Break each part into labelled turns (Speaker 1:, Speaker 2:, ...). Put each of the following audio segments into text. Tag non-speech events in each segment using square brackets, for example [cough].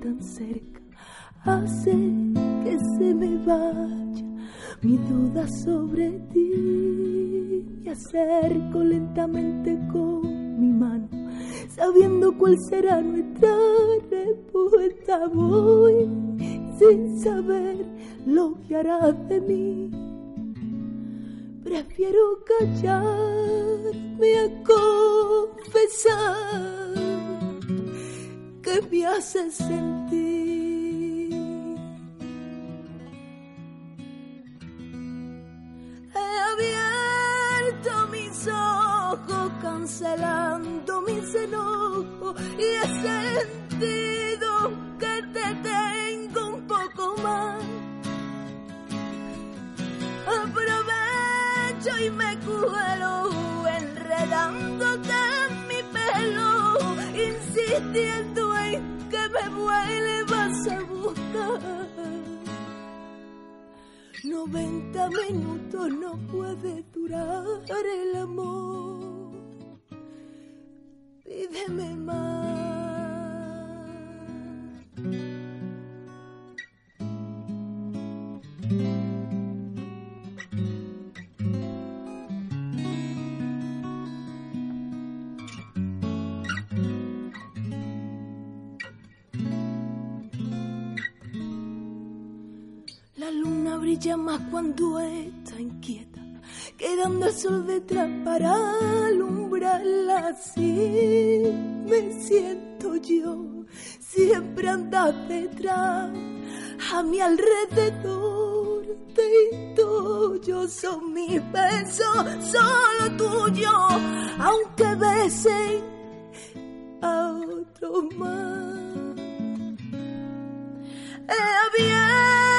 Speaker 1: Tan cerca. Hace que se me vaya mi duda sobre ti. Me acerco lentamente con mi mano, sabiendo cuál será nuestra respuesta. Voy sin saber lo que harás de mí. Prefiero callarme a confesar que me hace sentir. He abierto mis ojos cancelando mis enojos y he sentido que te tengo un poco más. Aprovecho y me cuelo enredándote en mi pelo, insistiendo me vuelvas a buscar. 90 minutos no puede durar el amor. Pídeme más. Brilla más cuando está inquieta, quedando el sol detrás para alumbrarla así. Me siento yo, siempre andas detrás, a mi alrededor te yo son mis besos, solo tuyo, aunque besen a otro más. He abierto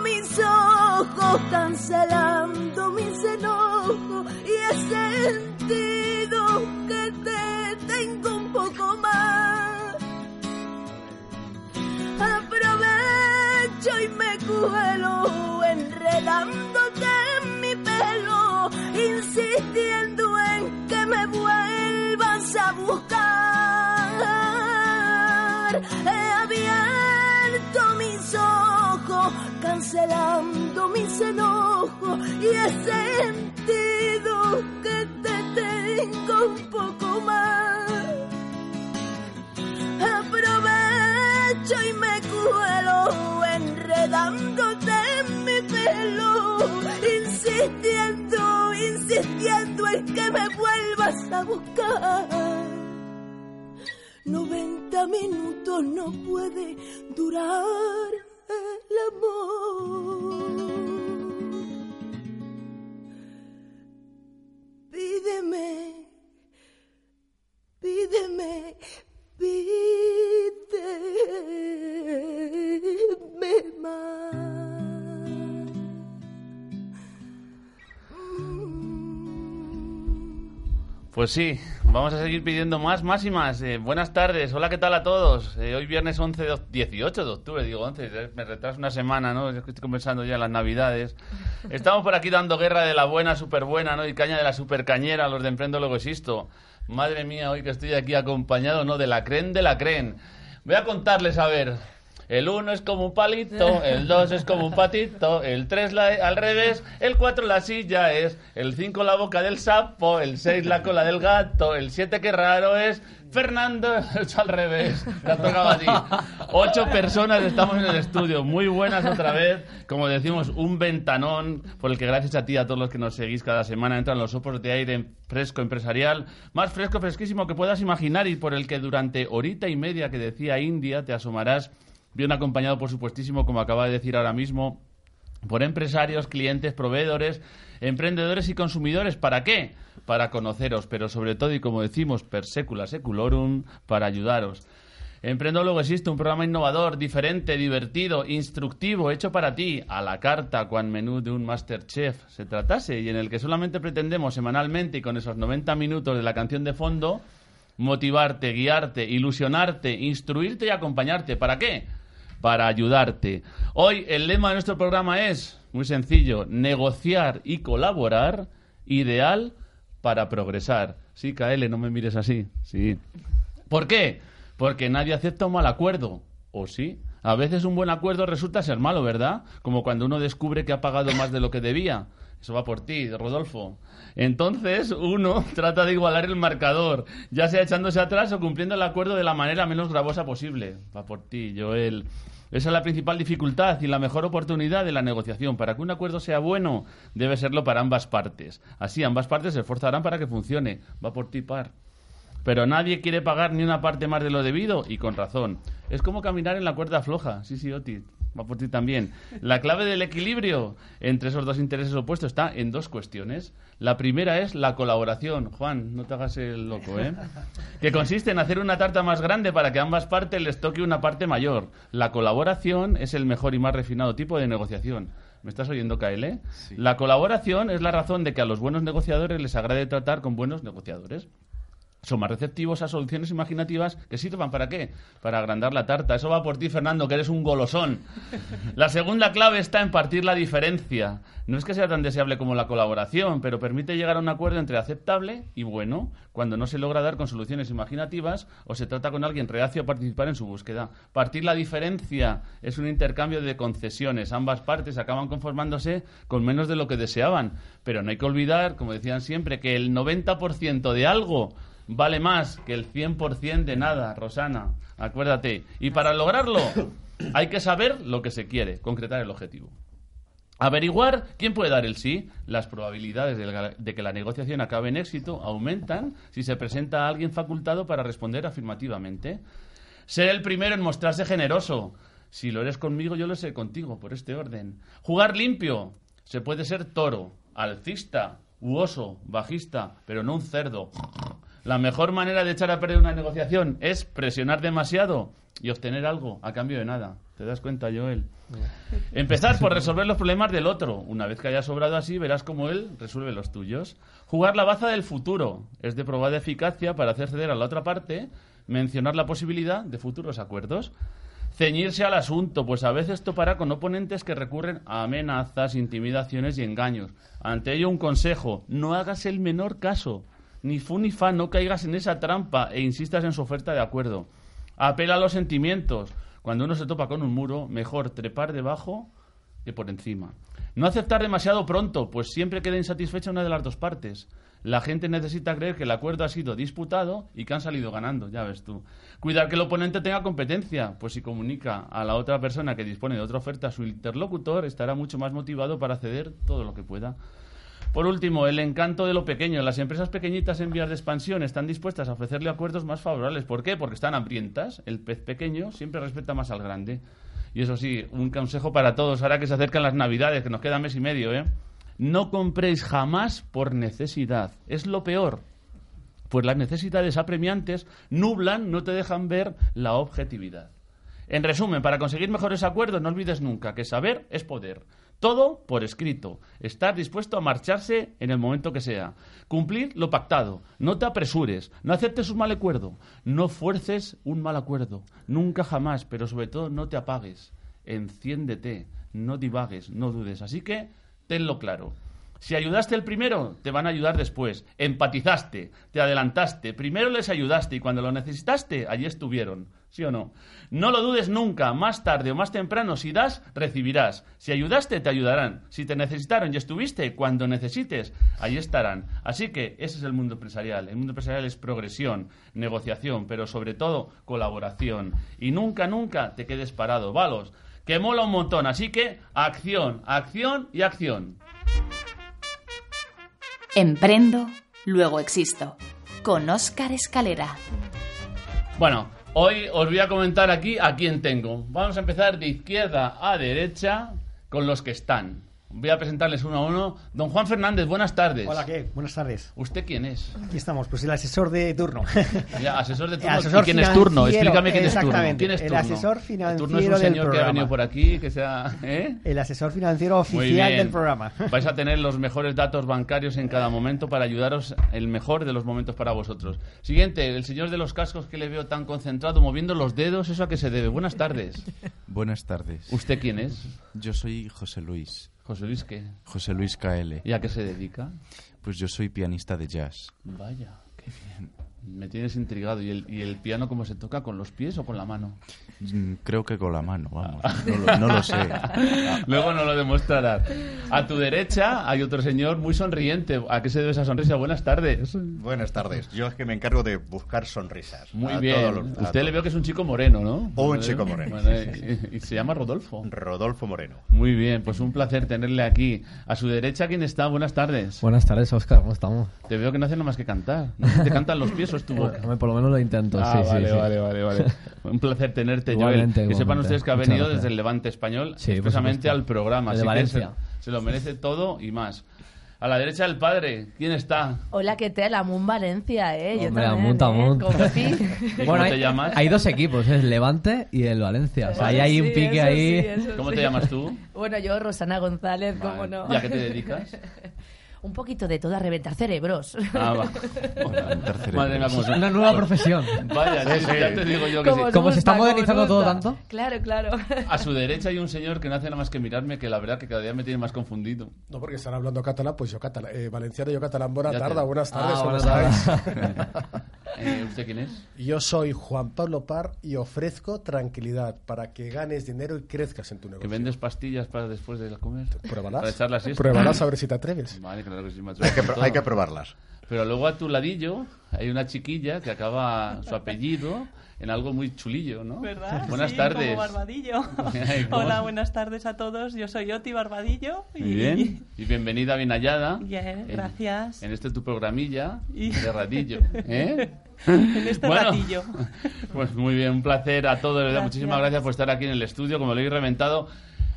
Speaker 1: mis ojos cancelando mis enojos y he sentido que te tengo un poco más. Aprovecho y me cuelo enredándote en mi pelo, insistiendo en que me vuelvas a buscar. Cancelando mis enojos y he sentido que te tengo un poco más. Aprovecho y me cuelo enredándote en mi pelo, insistiendo, insistiendo en que me vuelvas a buscar. 90 minutos no puede durar el amor. Pídeme, pídeme, pídeme más.
Speaker 2: Pues sí, vamos a seguir pidiendo más, más y más. Eh, buenas tardes, hola, ¿qué tal a todos? Eh, hoy viernes 11 de, 18 de octubre, digo 11, eh, me retraso una semana, ¿no? Es que Estoy comenzando ya las navidades. Estamos por aquí dando guerra de la buena, súper buena, ¿no? Y caña de la super cañera, los de Emprendo Luego Existo. Madre mía, hoy que estoy aquí acompañado, ¿no? De la cren de la cren. Voy a contarles, a ver, El 1 es como un palito, el 2 es como un patito, el 3 al revés, el 4 la silla es, el 5 la boca del sapo, el 6 la cola del gato, el 7 qué raro es, Fernando, [laughs] hecho al revés. Te ha tocado a ti. Ocho personas estamos en el estudio. Muy buenas otra vez. Como decimos, un ventanón por el que gracias a ti, a todos los que nos seguís cada semana, entran los sopos de aire fresco empresarial, más fresco, fresquísimo que puedas imaginar y por el que durante horita y media que decía India te asomarás, bien acompañado, por supuestísimo, como acaba de decir ahora mismo, por empresarios, clientes, proveedores, emprendedores y consumidores. ¿Para qué? para conoceros, pero sobre todo, y como decimos, per secula seculorum, para ayudaros. Emprendólogo existe un programa innovador, diferente, divertido, instructivo, hecho para ti, a la carta, cuan menú de un Masterchef se tratase, y en el que solamente pretendemos semanalmente y con esos 90 minutos de la canción de fondo, motivarte, guiarte, ilusionarte, instruirte y acompañarte. ¿Para qué? Para ayudarte. Hoy el lema de nuestro programa es, muy sencillo, negociar y colaborar, ideal para progresar. Sí, KL, no me mires así. Sí. ¿Por qué? Porque nadie acepta un mal acuerdo. ¿O sí? A veces un buen acuerdo resulta ser malo, ¿verdad? Como cuando uno descubre que ha pagado más de lo que debía. Eso va por ti, Rodolfo. Entonces uno [laughs] trata de igualar el marcador, ya sea echándose atrás o cumpliendo el acuerdo de la manera menos gravosa posible. Va por ti, Joel. Esa es la principal dificultad y la mejor oportunidad de la negociación. Para que un acuerdo sea bueno, debe serlo para ambas partes. Así, ambas partes se esforzarán para que funcione. Va por ti par. Pero nadie quiere pagar ni una parte más de lo debido y con razón. Es como caminar en la cuerda floja. Sí, sí, Otis va por ti también. La clave del equilibrio entre esos dos intereses opuestos está en dos cuestiones. La primera es la colaboración. Juan, no te hagas el loco, ¿eh? Que consiste en hacer una tarta más grande para que a ambas partes les toque una parte mayor. La colaboración es el mejor y más refinado tipo de negociación. ¿Me estás oyendo, KL? La colaboración es la razón de que a los buenos negociadores les agrade tratar con buenos negociadores son más receptivos a soluciones imaginativas que sirvan para qué? Para agrandar la tarta. Eso va por ti, Fernando, que eres un golosón. La segunda clave está en partir la diferencia. No es que sea tan deseable como la colaboración, pero permite llegar a un acuerdo entre aceptable y bueno, cuando no se logra dar con soluciones imaginativas o se trata con alguien reacio a participar en su búsqueda. Partir la diferencia es un intercambio de concesiones. Ambas partes acaban conformándose con menos de lo que deseaban. Pero no hay que olvidar, como decían siempre, que el 90% de algo vale más que el 100% de nada, Rosana. Acuérdate. Y para lograrlo [coughs] hay que saber lo que se quiere, concretar el objetivo. Averiguar quién puede dar el sí. Las probabilidades de, que la negociación acabe en éxito aumentan si se presenta a alguien facultado para responder afirmativamente. Ser el primero en mostrarse generoso. Si lo eres conmigo, yo lo sé contigo, por este orden. Jugar limpio. Se puede ser toro, alcista, u oso, bajista, pero no un cerdo. La mejor manera de echar a perder una negociación es presionar demasiado y obtener algo a cambio de nada. ¿Te das cuenta, Joel? Empezar por [laughs] resolver los problemas del otro. Una vez que haya sobrado así, verás cómo él resuelve los tuyos. Jugar la baza del futuro. Es de probada eficacia para hacer ceder a la otra parte, mencionar la posibilidad de futuros acuerdos. Ceñirse al asunto, pues a veces topará con oponentes que recurren a amenazas, intimidaciones y engaños. Ante ello, un consejo: no hagas el menor caso ni fu ni fa, no caigas en esa trampa e insistas en su oferta de acuerdo. Apela a los sentimientos. Cuando uno se topa con un muro, mejor trepar debajo que por encima. No aceptar demasiado pronto, pues siempre queda insatisfecha una de las dos partes. La gente necesita creer que el acuerdo ha sido disputado y que han salido ganando, ya ves tú. Cuidar que el oponente tenga competencia, pues si comunica a la otra persona que dispone de otra oferta su interlocutor, estará mucho más motivado para ceder todo lo que pueda. Por último, el encanto de lo pequeño. Las empresas pequeñitas en vías de expansión están dispuestas a ofrecerle acuerdos más favorables. ¿Por qué? Porque están hambrientas. El pez pequeño siempre respeta más al grande. Y eso sí, un consejo para todos, ahora que se acercan las Navidades, que nos queda mes y medio, ¿eh? No compréis jamás por necesidad. Es lo peor. Pues las necesidades apremiantes nublan, no te dejan ver la objetividad. En resumen, para conseguir mejores acuerdos, no olvides nunca que saber es poder. Todo por escrito. Estar dispuesto a marcharse en el momento que sea. Cumplir lo pactado. No te apresures. No aceptes un mal acuerdo. No fuerces un mal acuerdo. Nunca jamás, pero sobre todo no te apagues. Enciéndete. No divagues. No dudes. Así que tenlo claro. Si ayudaste el primero, te van a ayudar después. Empatizaste, te adelantaste, primero les ayudaste y cuando lo necesitaste, allí estuvieron. ¿Sí o no? No lo dudes nunca, más tarde o más temprano, si das, recibirás. Si ayudaste, te ayudarán. Si te necesitaron y estuviste, cuando necesites, allí estarán. Así que ese es el mundo empresarial. El mundo empresarial es progresión, negociación, pero sobre todo colaboración. Y nunca, nunca te quedes parado. Valos, que mola un montón. Así que acción, acción y acción.
Speaker 3: Emprendo, luego existo. Con Óscar Escalera.
Speaker 2: Bueno, hoy os voy a comentar aquí a quién tengo. Vamos a empezar de izquierda a derecha con los que están. Voy a presentarles uno a uno. Don Juan Fernández, buenas tardes.
Speaker 4: Hola, ¿qué? Buenas tardes.
Speaker 2: ¿Usted quién es?
Speaker 4: Aquí estamos, pues el asesor de turno. [laughs]
Speaker 2: Ya, asesor de turno.
Speaker 4: Asesor
Speaker 2: ¿Y quién es turno?
Speaker 4: financiero,
Speaker 2: Explícame quién es turno.
Speaker 4: exactamente.
Speaker 2: ¿Quién es
Speaker 4: El
Speaker 2: turno?
Speaker 4: asesor
Speaker 2: El turno es
Speaker 4: financiero
Speaker 2: un señor que ha venido por aquí, que sea... ¿eh?
Speaker 4: El asesor financiero oficial del programa. [laughs]
Speaker 2: Vais a tener los mejores datos bancarios en cada momento para ayudaros el mejor de los momentos para vosotros. Siguiente, el señor de los cascos que le veo tan concentrado, moviendo los dedos, ¿eso a qué se debe? Buenas tardes.
Speaker 5: Buenas tardes.
Speaker 2: ¿Usted quién es?
Speaker 5: Yo soy José Luis.
Speaker 2: José Luis, ¿qué?
Speaker 5: José Luis KL.
Speaker 2: ¿Y a qué se dedica?
Speaker 5: Pues yo soy pianista de jazz.
Speaker 2: Vaya, qué bien. Me tienes intrigado. ¿Y el, ¿Y el piano cómo se toca? ¿Con los pies o con la mano?
Speaker 5: Mm, Creo que con la mano, vamos. [laughs] No lo, no lo sé.
Speaker 2: Luego nos lo demostrarás. A tu derecha hay otro señor muy sonriente. ¿A qué se debe esa sonrisa? Buenas tardes.
Speaker 6: Buenas tardes. Yo es que me encargo de buscar sonrisas.
Speaker 2: Muy bien.
Speaker 6: los- a
Speaker 2: Usted le veo que es un chico moreno, ¿no?
Speaker 6: Un chico moreno,
Speaker 2: Bueno,
Speaker 6: sí,
Speaker 2: y, y se llama Rodolfo.
Speaker 6: Rodolfo Moreno.
Speaker 2: Muy bien, pues un placer tenerle aquí. A su derecha, ¿quién está? Buenas tardes.
Speaker 7: Buenas tardes, Oscar, ¿cómo estamos?
Speaker 2: Te veo que no hace nada más que cantar. No ¿Te cantan los pies
Speaker 7: Hombre, Por lo menos lo intento,
Speaker 2: Ah,
Speaker 7: sí,
Speaker 2: vale,
Speaker 7: sí, sí.
Speaker 2: vale, vale, vale. [laughs] Un placer tenerte,
Speaker 7: Igualmente,
Speaker 2: Joel. Que sepan ustedes que ha
Speaker 7: Muchas
Speaker 2: venido
Speaker 7: gracias.
Speaker 2: desde el Levante Español expresamente al programa.
Speaker 7: Desde
Speaker 2: así que se,
Speaker 7: Valencia.
Speaker 2: se lo merece todo y más. A la derecha del padre, ¿quién está?
Speaker 8: Hola, ¿qué tal? Amun Valencia, ¿eh? Yo
Speaker 7: Hombre,
Speaker 8: también,
Speaker 7: Amunt,
Speaker 8: ¿eh?
Speaker 7: Amunt.
Speaker 8: Como pi.
Speaker 2: ¿Y [laughs] cómo
Speaker 7: hay,
Speaker 2: te llamas?
Speaker 7: hay dos equipos, es Levante y el Valencia. O sea, ahí hay un
Speaker 8: Sí,
Speaker 7: pique
Speaker 8: eso
Speaker 7: ahí.
Speaker 8: sí,
Speaker 2: ¿Cómo
Speaker 8: sí.
Speaker 2: te llamas tú?
Speaker 8: Bueno, yo, Rosana González, ¿cómo
Speaker 2: Vale.
Speaker 8: no?
Speaker 2: ¿Y a qué te dedicas? [laughs]
Speaker 8: Un poquito de todo, a reventar cerebros.
Speaker 2: Ah, va. [laughs]
Speaker 5: Reventar cerebros.
Speaker 2: Madre mía, se-
Speaker 7: Una nueva profesión.
Speaker 2: Vaya, sí, sí, ya te digo yo que
Speaker 8: Como
Speaker 2: sí.
Speaker 7: Como se está modernizando todo tanto.
Speaker 8: Claro, claro. [laughs]
Speaker 2: A su derecha hay un señor que no hace nada más que mirarme, que la verdad que cada día me tiene más confundido.
Speaker 9: No, porque están hablando catalán, pues yo catalán. Eh, valenciano, yo catalán. Buena tarde, buenas tardes.
Speaker 7: Ah,
Speaker 9: ¿cómo
Speaker 7: buenas
Speaker 9: estáis? [laughs]
Speaker 2: Eh, ¿Usted quién es?
Speaker 9: Yo soy Juan Pablo Par y ofrezco tranquilidad para que ganes dinero y crezcas en tu
Speaker 2: ¿Que
Speaker 9: negocio.
Speaker 2: vendes pastillas para después de comer?
Speaker 9: Pruébalas.
Speaker 2: Para echar la siesta.
Speaker 9: Pruébalas a ver si te atreves. [laughs]
Speaker 2: Vale, claro que sí, me
Speaker 6: Hay que,
Speaker 2: atrevo
Speaker 6: pro-
Speaker 2: con
Speaker 6: hay que probarlas.
Speaker 2: Pero luego a tu ladillo hay una chiquilla que acaba su apellido en algo muy chulillo, ¿no?
Speaker 10: ¿Verdad?
Speaker 2: Buenas
Speaker 10: Sí,
Speaker 2: tardes.
Speaker 10: Como Barbadillo. [laughs]
Speaker 2: Ay, ¿cómo
Speaker 10: Hola, buenas tardes a todos. Yo soy Oti Barbadillo. Y...
Speaker 2: Muy bien. [laughs] Y bienvenida, bien hallada.
Speaker 10: Bien,
Speaker 2: en-
Speaker 10: gracias.
Speaker 2: En, este tu programilla
Speaker 10: Y-
Speaker 2: de ratillo. [laughs] ¿eh?
Speaker 10: En este
Speaker 2: Bueno,
Speaker 10: ratillo.
Speaker 2: Pues muy bien, un placer a todos.
Speaker 10: Gracias.
Speaker 2: Muchísimas gracias por estar aquí en el estudio. Como lo he reventado,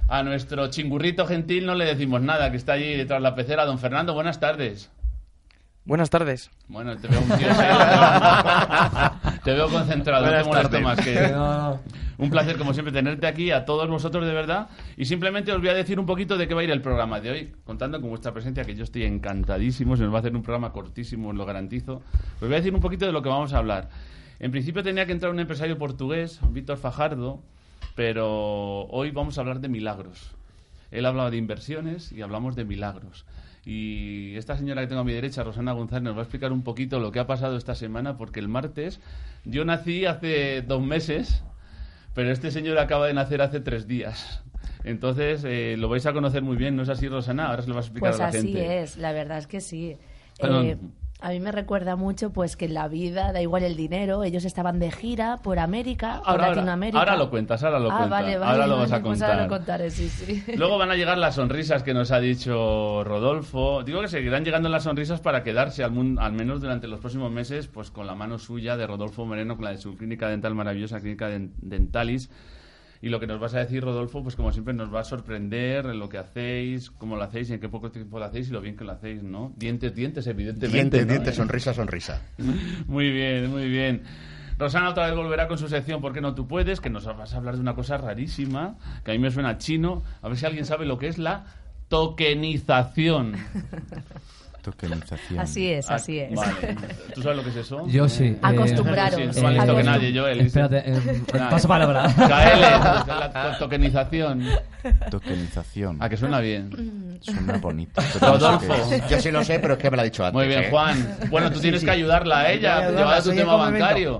Speaker 2: a nuestro chingurrito gentil no le decimos nada, que está allí detrás de la pecera. Don Fernando, buenas tardes.
Speaker 11: Buenas tardes.
Speaker 2: Bueno, te veo un tío serio. Te veo concentrado, no te molesto
Speaker 6: tardes.
Speaker 2: más. Que... [laughs]
Speaker 7: No.
Speaker 2: Un placer, como siempre, tenerte aquí, a todos vosotros de verdad. Y simplemente os voy a decir un poquito de qué va a ir el programa de hoy, contando con vuestra presencia, que yo estoy encantadísimo. Se nos va a hacer un programa cortísimo, os lo garantizo. Os voy a decir un poquito de lo que vamos a hablar. En principio tenía que entrar un empresario portugués, Víctor Fajardo, pero hoy vamos a hablar de milagros. Él hablaba de inversiones y hablamos de milagros. Y esta señora que tengo a mi derecha, Rosana González, nos va a explicar un poquito lo que ha pasado esta semana, porque el martes yo nací hace dos meses, pero este señor acaba de nacer hace tres días. Entonces eh, lo vais a conocer muy bien, ¿no es así, Rosana? Ahora se lo vas a explicar
Speaker 8: Pues
Speaker 2: a la
Speaker 8: así
Speaker 2: gente.
Speaker 8: es, la verdad es que sí. Eh, a mí me recuerda mucho pues que en la vida da igual el dinero. Ellos estaban de gira por América, por
Speaker 2: Ahora, ahora,
Speaker 8: Latinoamérica.
Speaker 2: ahora lo cuentas, ahora lo
Speaker 8: ah,
Speaker 2: cuentas.
Speaker 8: vale, vale,
Speaker 2: ahora lo vas
Speaker 8: vale,
Speaker 2: a
Speaker 8: pues
Speaker 2: contar.
Speaker 8: ahora lo contaré, sí, sí. [laughs]
Speaker 2: Luego van a llegar las sonrisas que nos ha dicho Rodolfo. Digo que seguirán llegando las sonrisas para quedarse al, mun- al menos durante los próximos meses pues con la mano suya de Rodolfo Moreno, con la de su clínica dental maravillosa, clínica Den- Dentalis. Y lo que nos vas a decir, Rodolfo, pues como siempre nos va a sorprender en lo que hacéis, cómo lo hacéis en qué poco tiempo lo hacéis y lo bien que lo hacéis, ¿no? Dientes, dientes, evidentemente.
Speaker 6: Diente,
Speaker 2: ¿no?
Speaker 6: diente, sonrisa, sonrisa. [laughs]
Speaker 2: Muy bien, muy bien. Rosana otra vez volverá con su sección ¿Por qué no tú puedes? Que nos vas a hablar de una cosa rarísima, que a mí me suena chino. A ver si alguien sabe lo que es la tokenización. [laughs]
Speaker 5: Tokenización.
Speaker 8: Así es, así es.
Speaker 2: Ah, Vale. [laughs] ¿Tú sabes lo que es eso?
Speaker 7: Yo sí. eh,
Speaker 8: Acostumbraros.
Speaker 2: Sí, es más listo que nadie, Joel.
Speaker 7: Espérate, eh, paso palabra. [laughs]
Speaker 2: KL, la tokenización.
Speaker 5: Tokenización.
Speaker 2: A que suena bien.
Speaker 5: Suena bonito.
Speaker 2: Rodolfo.
Speaker 6: Yo sí lo sé, pero es que me lo ha dicho antes.
Speaker 2: Muy bien,
Speaker 6: ¿eh?
Speaker 2: Juan. Bueno, tú tienes que ayudarla a ella. Llevar
Speaker 4: el
Speaker 2: tema bancario.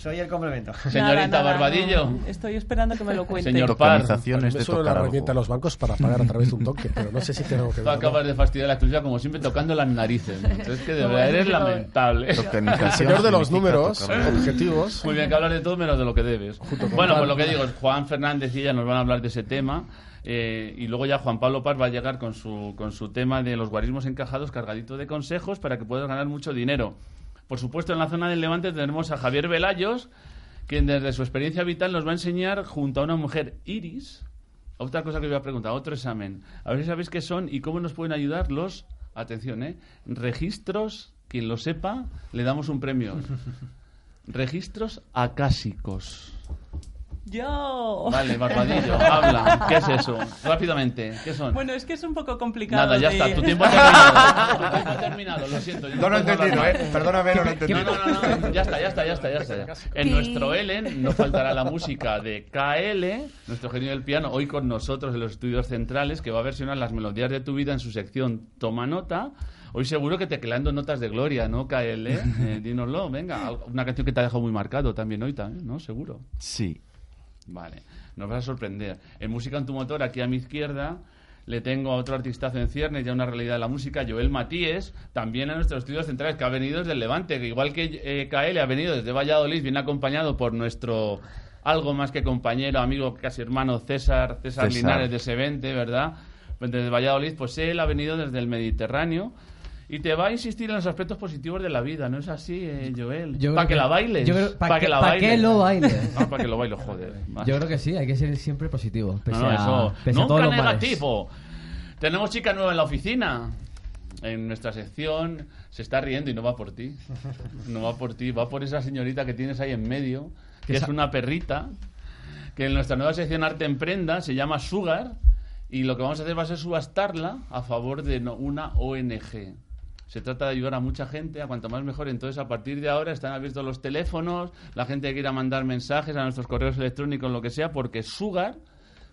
Speaker 4: Soy el complemento. [laughs]
Speaker 2: Señorita Barbadillo.
Speaker 10: Estoy esperando que me lo cuente.
Speaker 2: Señor.
Speaker 5: Tokenización es de
Speaker 9: suena la
Speaker 5: tocar
Speaker 9: herramienta de los bancos para pagar a través de un toque, pero no sé si tiene algo que
Speaker 2: Tú
Speaker 9: ver. ¿no?
Speaker 2: acabas de fastidiar la exclusiva como siempre tocando las narices. Es que de verdad eres lamentable.
Speaker 9: El señor de los números,
Speaker 5: algo.
Speaker 9: objetivos.
Speaker 2: Muy bien que hablas de todo menos de lo que debes. Bueno, pues lo que digo, Juan Fernández y ella nos van a hablar de ese tema. eh, y luego ya Juan Pablo Paz va a llegar con su, con su tema de los guarismos encajados cargadito de consejos para que puedas ganar mucho dinero. Por supuesto, en la zona del Levante tenemos a Javier Velayos, quien desde su experiencia vital nos va a enseñar junto a una mujer iris. Otra cosa que voy a preguntar, otro examen. A ver si sabéis qué son y cómo nos pueden ayudar los, atención, ¿eh? registros, quien lo sepa, le damos un premio. [laughs] Registros acásicos.
Speaker 10: Yo.
Speaker 2: Vale, [laughs] Barbadillo, habla. ¿Qué es eso? Rápidamente, ¿qué son?
Speaker 10: Bueno, es que es un poco complicado.
Speaker 2: Nada, ya
Speaker 10: de-
Speaker 2: está, tu [laughs] tiempo ha terminado. Tu tiempo ha terminado, lo siento. yo
Speaker 6: No lo he entendido. ¿eh? Perdóname, no lo he entendido.
Speaker 2: No, no, no, no, ya está, ya está, ya está, ya está. En nuestro Ellen no faltará la música de KL, nuestro genio del piano, hoy con nosotros en los estudios centrales, que va a versionar las melodías de tu vida en su sección Toma Nota. Hoy seguro que tecleando notas de gloria, ¿no, KL? Eh, dínoslo, venga. Una canción que te ha dejado muy marcado también hoy, también, ¿no? Seguro.
Speaker 5: Sí.
Speaker 2: Vale, nos vas a sorprender. En Música en tu motor, aquí a mi izquierda, le tengo a otro artistazo en ciernes, ya una realidad de la música, Joel Matíes, también a nuestros estudios centrales, que ha venido desde el Levante, que igual que eh, KL ha venido desde Valladolid, viene acompañado por nuestro algo más que compañero, amigo, casi hermano César, César,
Speaker 5: César.
Speaker 2: Linares de Sevente, ¿verdad? Pues Desde Valladolid, pues él ha venido desde el Mediterráneo. Y te va a insistir en los aspectos positivos de la vida, ¿no es así, eh, Joel? Para que,
Speaker 7: que-
Speaker 2: la bailes.
Speaker 7: yo creo- pa'
Speaker 2: pa'
Speaker 7: que-
Speaker 2: la
Speaker 7: pa'
Speaker 2: bailes. [laughs]
Speaker 7: que lo bailes.
Speaker 2: Para que lo bailo, joder. Va.
Speaker 7: Yo creo que sí, hay que ser siempre positivo. Pese
Speaker 2: No, no,
Speaker 7: a,
Speaker 2: eso.
Speaker 7: pese
Speaker 2: Nunca
Speaker 7: males.
Speaker 2: negativo. Tenemos chica nueva en la oficina. En nuestra sección se está riendo y no va por ti. No va por ti, va por esa señorita que tienes ahí en medio, que es una perrita, que en nuestra nueva sección Arte en Prenda se llama Sugar y lo que vamos a hacer va a ser subastarla a favor de una ONG. Se trata de ayudar a mucha gente, a cuanto más mejor. Entonces, a partir de ahora están abiertos los teléfonos, la gente que quiera mandar mensajes a nuestros correos electrónicos, lo que sea, porque Sugar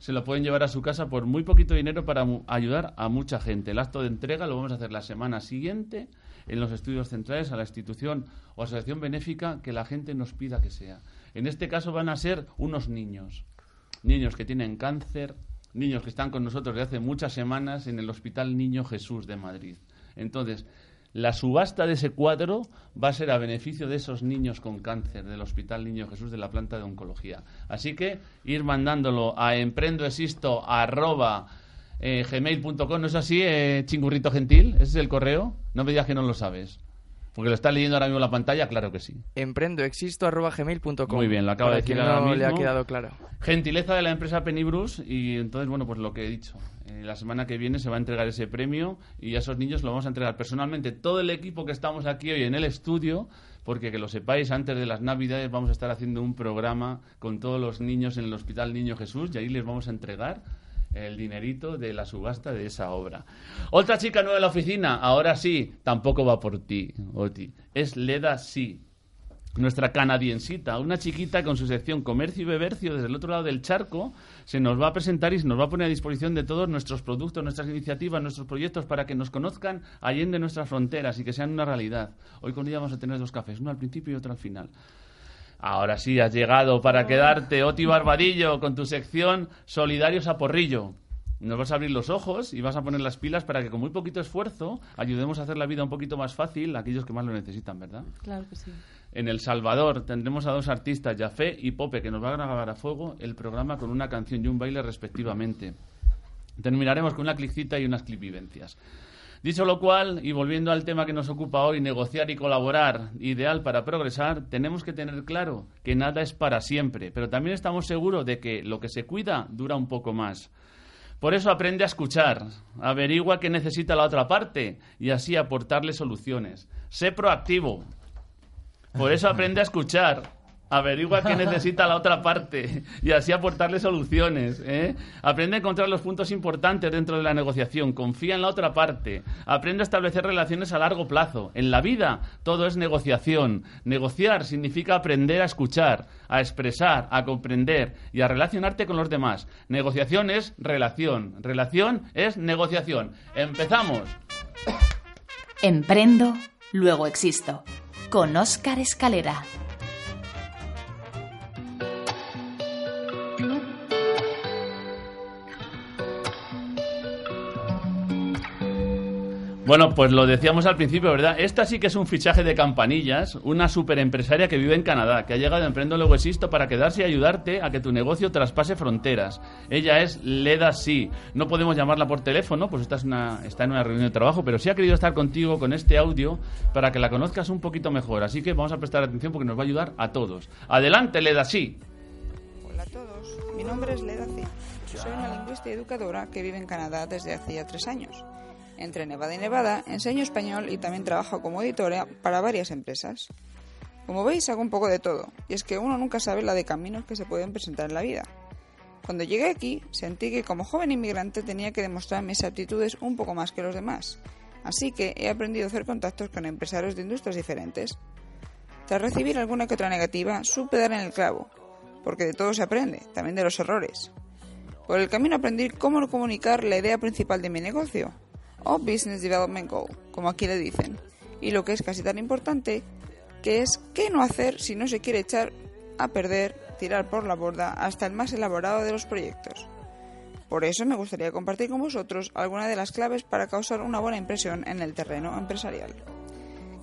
Speaker 2: se lo pueden llevar a su casa por muy poquito dinero para ayudar a mucha gente. El acto de entrega lo vamos a hacer la semana siguiente en los estudios centrales a la institución o asociación benéfica que la gente nos pida que sea. En este caso van a ser unos niños, niños que tienen cáncer, niños que están con nosotros desde hace muchas semanas en el Hospital Niño Jesús de Madrid. Entonces, la subasta de ese cuadro va a ser a beneficio de esos niños con cáncer del Hospital Niño Jesús de la planta de oncología. Así que ir mandándolo a emprendoexisto arroba, eh, ¿no es así, eh, chingurrito gentil? ¿Ese es el correo? No me digas que no lo sabes. Porque lo está leyendo ahora mismo en la pantalla, claro que sí.
Speaker 11: Emprendoexisto.gmail.com
Speaker 2: Muy bien, lo acaba de decir ahora
Speaker 11: no le ha
Speaker 2: mismo.
Speaker 11: quedado claro.
Speaker 2: Gentileza de la empresa Pennybrus y entonces, bueno, pues lo que he dicho. Eh, la semana que viene se va a entregar ese premio y a esos niños lo vamos a entregar personalmente todo el equipo que estamos aquí hoy en el estudio, porque que lo sepáis, antes de las Navidades vamos a estar haciendo un programa con todos los niños en el Hospital Niño Jesús y ahí les vamos a entregar el dinerito de la subasta de esa obra. Otra chica nueva en la oficina, ahora sí, tampoco va por ti, Oti. Es Leda Sí, nuestra canadiensita, una chiquita con su sección Comercio y Bebercio desde el otro lado del charco, se nos va a presentar y se nos va a poner a disposición de todos nuestros productos, nuestras iniciativas, nuestros proyectos para que nos conozcan allende nuestras fronteras y que sean una realidad. Hoy con ella vamos a tener dos cafés, uno al principio y otro al final. Ahora sí, has llegado para quedarte, Oti Barbadillo, con tu sección Solidarios a Porrillo. Nos vas a abrir los ojos y vas a poner las pilas para que con muy poquito esfuerzo ayudemos a hacer la vida un poquito más fácil a aquellos que más lo necesitan, ¿verdad?
Speaker 10: Claro que sí.
Speaker 2: En El Salvador tendremos a dos artistas, Jafé y Pope, que nos van a grabar a fuego el programa con una canción y un baile respectivamente. Terminaremos con una clicita y unas clipivencias. Dicho lo cual, y volviendo al tema que nos ocupa hoy, negociar y colaborar, ideal para progresar, tenemos que tener claro que nada es para siempre, pero también estamos seguros de que lo que se cuida dura un poco más. Por eso aprende a escuchar, averigua qué necesita la otra parte y así aportarle soluciones. Sé proactivo. Por eso aprende a escuchar, Averigua qué necesita la otra parte y así aportarle soluciones. ¿eh? Aprende a encontrar los puntos importantes dentro de la negociación. Confía en la otra parte. Aprende a establecer relaciones a largo plazo. En la vida todo es negociación. Negociar significa aprender a escuchar, a expresar, a comprender y a relacionarte con los demás. Negociación es relación. Relación es negociación. Empezamos.
Speaker 3: Emprendo, luego existo. Con Óscar Escalera.
Speaker 2: Bueno, pues lo decíamos al principio, ¿verdad? Esta sí que es un fichaje de campanillas, una superempresaria que vive en Canadá, que ha llegado a Emprendo Luego Existo para quedarse y ayudarte a que tu negocio traspase fronteras. Ella es Leda Sí. No podemos llamarla por teléfono, pues esta es una, está en una reunión de trabajo, pero sí ha querido estar contigo con este audio para que la conozcas un poquito mejor. Así que vamos a prestar atención porque nos va a ayudar a todos. Adelante, Leda Sí.
Speaker 12: Hola a todos, mi nombre es Leda C. Soy una lingüista y educadora que vive en Canadá desde hace ya tres años. Entre Nevada y Nevada enseño español y también trabajo como editora para varias empresas. Como veis, hago un poco de todo, y es que uno nunca sabe la de caminos que se pueden presentar en la vida. Cuando llegué aquí, sentí que como joven inmigrante tenía que demostrar mis aptitudes un poco más que los demás, así que he aprendido a hacer contactos con empresarios de industrias diferentes. Tras recibir alguna que otra negativa, supe dar en el clavo, porque de todo se aprende, también de los errores. Por el camino aprendí cómo comunicar la idea principal de mi negocio, o Business Development Goal, como aquí le dicen, y lo que es casi tan importante, que es qué no hacer si no se quiere echar a perder, tirar por la borda hasta el más elaborado de los proyectos. Por eso me gustaría compartir con vosotros algunas de las claves para causar una buena impresión en el terreno empresarial.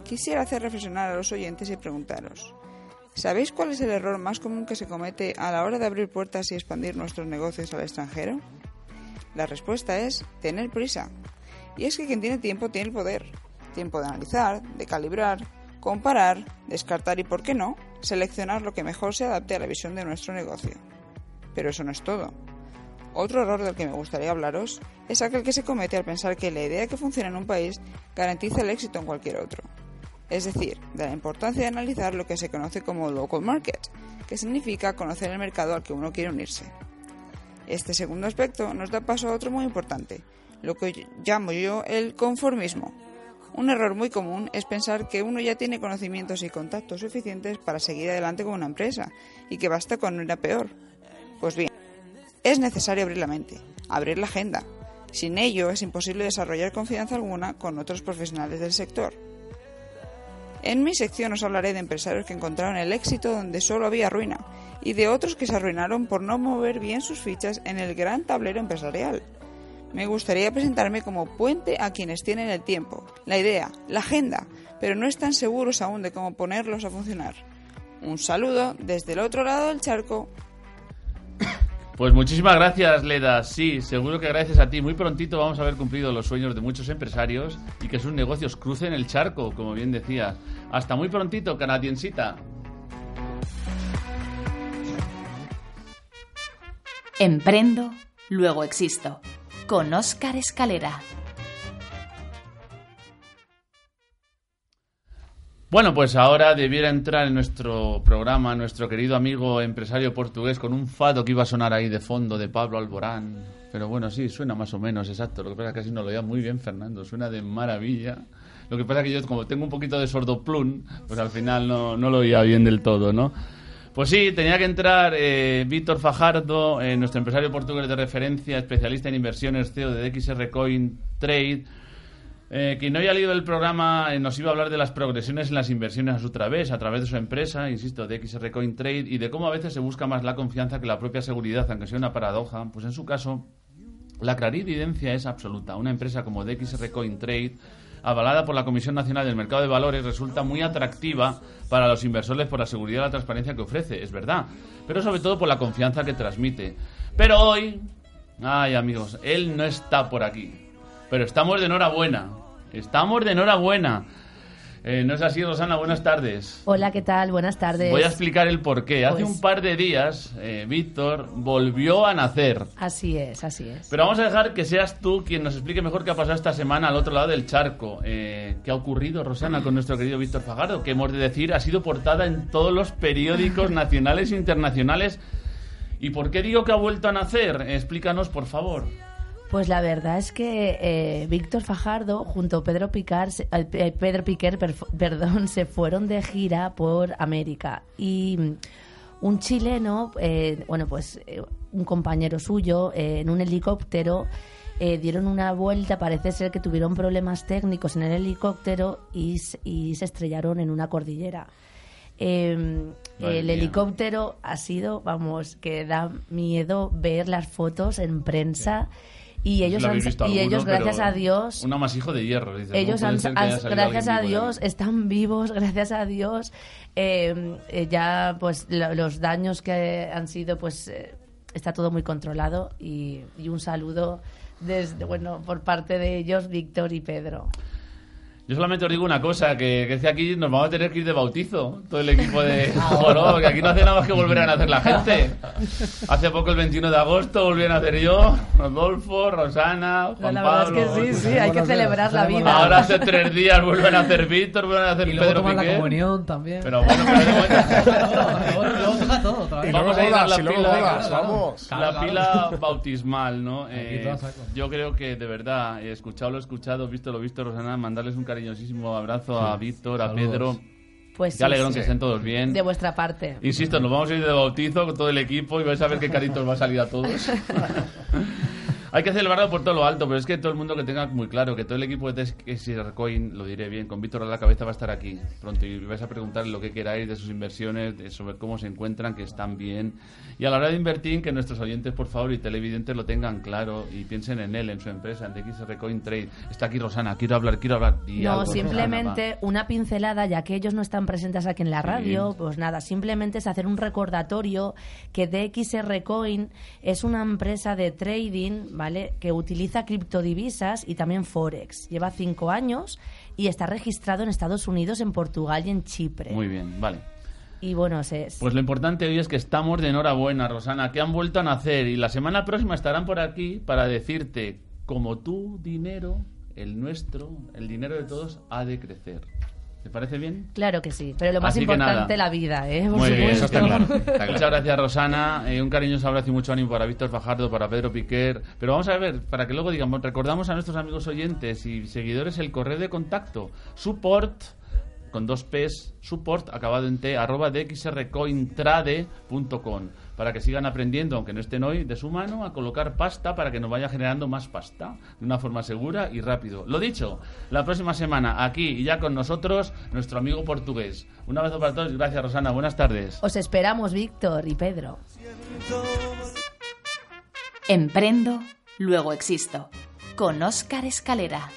Speaker 12: Quisiera hacer reflexionar a los oyentes y preguntaros, ¿sabéis cuál es el error más común que se comete a la hora de abrir puertas y expandir nuestros negocios al extranjero? La respuesta es tener prisa. Y es que quien tiene tiempo tiene el poder. Tiempo de analizar, de calibrar, comparar, descartar y, por qué no, seleccionar lo que mejor se adapte a la visión de nuestro negocio. Pero eso no es todo. Otro error del que me gustaría hablaros es aquel que se comete al pensar que la idea que funciona en un país garantiza el éxito en cualquier otro. Es decir, de la importancia de analizar lo que se conoce como local market, que significa conocer el mercado al que uno quiere unirse. Este segundo aspecto nos da paso a otro muy importante, lo que llamo yo el conformismo. Un error muy común es pensar que uno ya tiene conocimientos y contactos suficientes para seguir adelante con una empresa y que basta con una peor. Pues bien, es necesario abrir la mente, abrir la agenda. Sin ello es imposible desarrollar confianza alguna con otros profesionales del sector. En mi sección os hablaré de empresarios que encontraron el éxito donde solo había ruina y de otros que se arruinaron por no mover bien sus fichas en el gran tablero empresarial. Me gustaría presentarme como puente a quienes tienen el tiempo, la idea, la agenda, pero no están seguros aún de cómo ponerlos a funcionar. Un saludo desde el otro lado del charco.
Speaker 2: Pues muchísimas gracias, Leda. Sí, seguro que gracias a ti muy prontito vamos a haber cumplido los sueños de muchos empresarios y que sus negocios crucen el charco, como bien decías. Hasta muy prontito, canadiensita.
Speaker 3: Emprendo, luego existo. Con Óscar Escalera.
Speaker 2: Bueno, pues ahora debiera entrar en nuestro programa nuestro querido amigo empresario portugués con un fado que iba a sonar ahí de fondo de Pablo Alborán. Pero bueno, sí, suena más o menos, exacto. Lo que pasa es que así no lo oía muy bien Fernando, suena de maravilla. Lo que pasa es que yo, como tengo un poquito de sordoplun, pues al final no, no lo oía bien del todo, ¿no? Pues sí, tenía que entrar eh, Víctor Fajardo, eh, nuestro empresario portugués de referencia, especialista en inversiones, CEO de DXR Coin Trade. Eh, quien no haya leído el programa eh, nos iba a hablar de las progresiones en las inversiones a su través, a través de su empresa, insisto, de XR Coin Trade, y de cómo a veces se busca más la confianza que la propia seguridad, aunque sea una paradoja. Pues en su caso, la clarividencia es absoluta. Una empresa como DXR Coin Trade avalada por la Comisión Nacional del Mercado de Valores, resulta muy atractiva para los inversores por la seguridad y la transparencia que ofrece, es verdad, pero sobre todo por la confianza que transmite. Pero hoy, ay amigos, él no está por aquí, pero estamos de enhorabuena, estamos de enhorabuena. Eh, no es así, Rosana, buenas tardes.
Speaker 8: Hola, ¿qué tal? Buenas tardes.
Speaker 2: Voy a explicar el porqué. Hace
Speaker 8: Pues-
Speaker 2: un par de días, eh, Víctor volvió a nacer.
Speaker 8: Así es, así es.
Speaker 2: Pero vamos a dejar que seas tú quien nos explique mejor qué ha pasado esta semana al otro lado del charco. Eh, ¿Qué ha ocurrido, Rosana, con nuestro querido Víctor Fajardo? Que hemos de decir, ha sido portada en todos los periódicos [laughs] nacionales e internacionales. ¿Y por qué digo que ha vuelto a nacer? Explícanos, por favor.
Speaker 8: Pues la verdad es que eh, Víctor Fajardo junto a Pedro Picar, se- eh, Pe- Pedro Piquer, [laughs] perdón, se fueron de gira por América y mm, un chileno, eh, bueno, pues eh, un compañero suyo en un helicóptero dieron una vuelta, parece ser que tuvieron problemas técnicos en el helicóptero y, se estrellaron en una cordillera. Eh,
Speaker 13: Madre
Speaker 8: el
Speaker 13: mía.
Speaker 8: helicóptero ha sido, vamos, que da miedo ver las fotos en prensa y ellos,
Speaker 2: Lo
Speaker 8: han- y
Speaker 2: alguno,
Speaker 8: ellos gracias a Dios,
Speaker 2: Un amasijo de hierro. dices,
Speaker 8: ellos
Speaker 2: ¿cómo
Speaker 8: han, gracias a Dios están vivos, [laughs] gracias a Dios. eh, eh, ya pues lo- los daños que han sido, pues eh, está todo muy controlado y, y un saludo desde bueno por parte de ellos, Víctor y Pedro.
Speaker 2: Yo solamente os digo una cosa, que, que es que aquí nos vamos a tener que ir de bautizo, todo el equipo de Joro, que aquí no hace nada más que volver a nacer la gente. Hace poco, el 21 de agosto, volví a nacer yo, Rodolfo, Rosana, Juan
Speaker 8: la verdad
Speaker 2: Pablo.
Speaker 8: es que sí, sí, hay que celebrar la vida.
Speaker 2: Ahora hace tres días vuelven a hacer Víctor, vuelven a hacer
Speaker 7: Y luego
Speaker 2: Pedro
Speaker 7: la comunión también.
Speaker 2: Pero bueno, pero. Vamos a ir a la pila,
Speaker 7: vamos.
Speaker 2: la pila bautismal, ¿no? Eh, yo creo que de verdad, he escuchado lo escuchado, visto lo visto, Rosana, mandarles un cariñosísimo abrazo a Víctor, a
Speaker 7: Saludos.
Speaker 2: Pedro.
Speaker 8: Pues
Speaker 2: Qué
Speaker 8: sí,
Speaker 2: alegrón
Speaker 8: sí.
Speaker 2: que estén todos bien.
Speaker 8: De vuestra parte.
Speaker 2: Insisto, nos vamos a ir de bautizo con todo el equipo y vais a ver qué caritos va a salir a todos. [laughs] Hay que celebrarlo por todo lo alto, pero es que todo el mundo que tenga muy claro que todo el equipo de TSR Coin, lo diré bien, con Víctor a la cabeza va a estar aquí pronto y vais a preguntar lo que queráis de sus inversiones, de sobre cómo se encuentran, que están bien. Y a la hora de invertir, que nuestros oyentes, por favor, y televidentes lo tengan claro y piensen en él, en su empresa, en TXR Coin Trade. Está aquí Rosana, quiero hablar, quiero hablar.
Speaker 8: No,
Speaker 2: algo, Rosana,
Speaker 8: simplemente una pincelada, ya que ellos no están presentes aquí en la radio, pues nada, simplemente es hacer un recordatorio que DXR Coin es una empresa de trading, ¿vale? Que utiliza criptodivisas y también Forex. Lleva cinco años y está registrado en Estados Unidos, en Portugal y en Chipre.
Speaker 2: Muy bien, vale.
Speaker 8: Y bueno, se,
Speaker 2: Pues lo importante hoy es que estamos de enhorabuena, Rosana, que han vuelto a nacer y la semana próxima estarán por aquí para decirte, como tu dinero, el nuestro, el dinero de todos, ha de crecer. ¿Te parece bien?
Speaker 8: claro que sí, pero lo más
Speaker 2: Así
Speaker 8: importante la vida, ¿eh?
Speaker 2: Muy bien, está claro, [laughs] está claro. Muchas gracias, Rosana. Eh, un cariñoso abrazo y mucho ánimo para Víctor Fajardo, para Pedro Piquer. Pero vamos a ver, para que luego digamos, recordamos a nuestros amigos oyentes y seguidores el correo de contacto. Support, con dos P's, support, acabado en T, arroba dxrcointrade.com. Para que sigan aprendiendo, aunque no estén hoy, de su mano, a colocar pasta para que nos vaya generando más pasta de una forma segura y rápido. Lo dicho, la próxima semana, aquí y ya con nosotros, nuestro amigo portugués. Un abrazo para todos y gracias, Rosana. Buenas tardes.
Speaker 8: Os esperamos, Víctor y Pedro.
Speaker 3: Emprendo, luego existo. Con Óscar Escalera.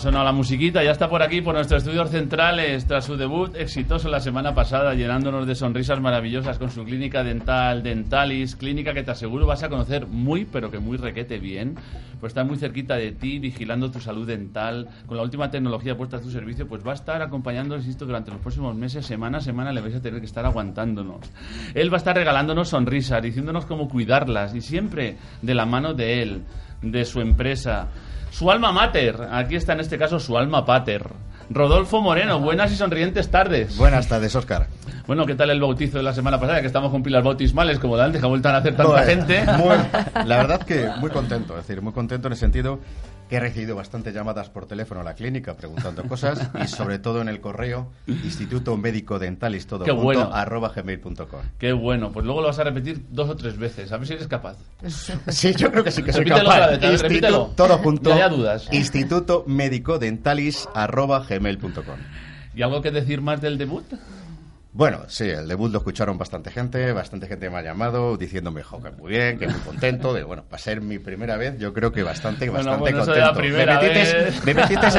Speaker 2: Sonado la musiquita, ya está por aquí, por nuestros estudios centrales, tras su debut exitoso la semana pasada, llenándonos de sonrisas maravillosas con su clínica dental, Dentalis, clínica que te aseguro vas a conocer muy, pero que muy requete bien, pues está muy cerquita de ti, vigilando tu salud dental, con la última tecnología puesta a tu servicio, pues va a estar acompañándonos, insisto, durante los próximos meses, semana a semana, le vais a tener que estar aguantándonos. Él va a estar regalándonos sonrisas, diciéndonos cómo cuidarlas, y siempre de la mano de él, de su empresa. Su alma mater, aquí está en este caso su alma pater. Rodolfo Moreno, buenas y sonrientes tardes.
Speaker 6: Buenas tardes, Oscar.
Speaker 2: Bueno, ¿qué tal el bautizo de la semana pasada? Que estamos con pilas bautismales como de antes, que ha vuelto a nacer tanta gente.
Speaker 6: Muy- [laughs] la verdad que muy contento, es decir, muy contento en el sentido que he recibido bastantes llamadas por teléfono a la clínica preguntando cosas y sobre todo en el correo Instituto Médico Dentalis todo
Speaker 2: Qué
Speaker 6: junto,
Speaker 2: bueno.
Speaker 6: arroba gmail.com.
Speaker 2: Qué bueno, pues luego lo vas a repetir dos o tres veces, a ver si eres capaz.
Speaker 6: Sí, yo creo que sí que soy
Speaker 2: Repítelo
Speaker 6: capaz.
Speaker 2: vez, ver, repítelo.
Speaker 6: Instituto, todo junto.
Speaker 2: Haya dudas.
Speaker 6: Instituto Médico Dentalis arroba gmail.com.
Speaker 2: ¿Y algo que decir más del debut?
Speaker 6: Bueno, sí, el debut lo escucharon bastante gente, bastante gente me ha llamado diciéndome, jo, que muy bien, que muy contento, de bueno, para ser mi primera vez, yo creo que bastante,
Speaker 2: Bueno,
Speaker 6: bastante
Speaker 2: bueno,
Speaker 6: contento.
Speaker 2: la primera
Speaker 6: me, metisteis,
Speaker 2: vez.
Speaker 6: me, metisteis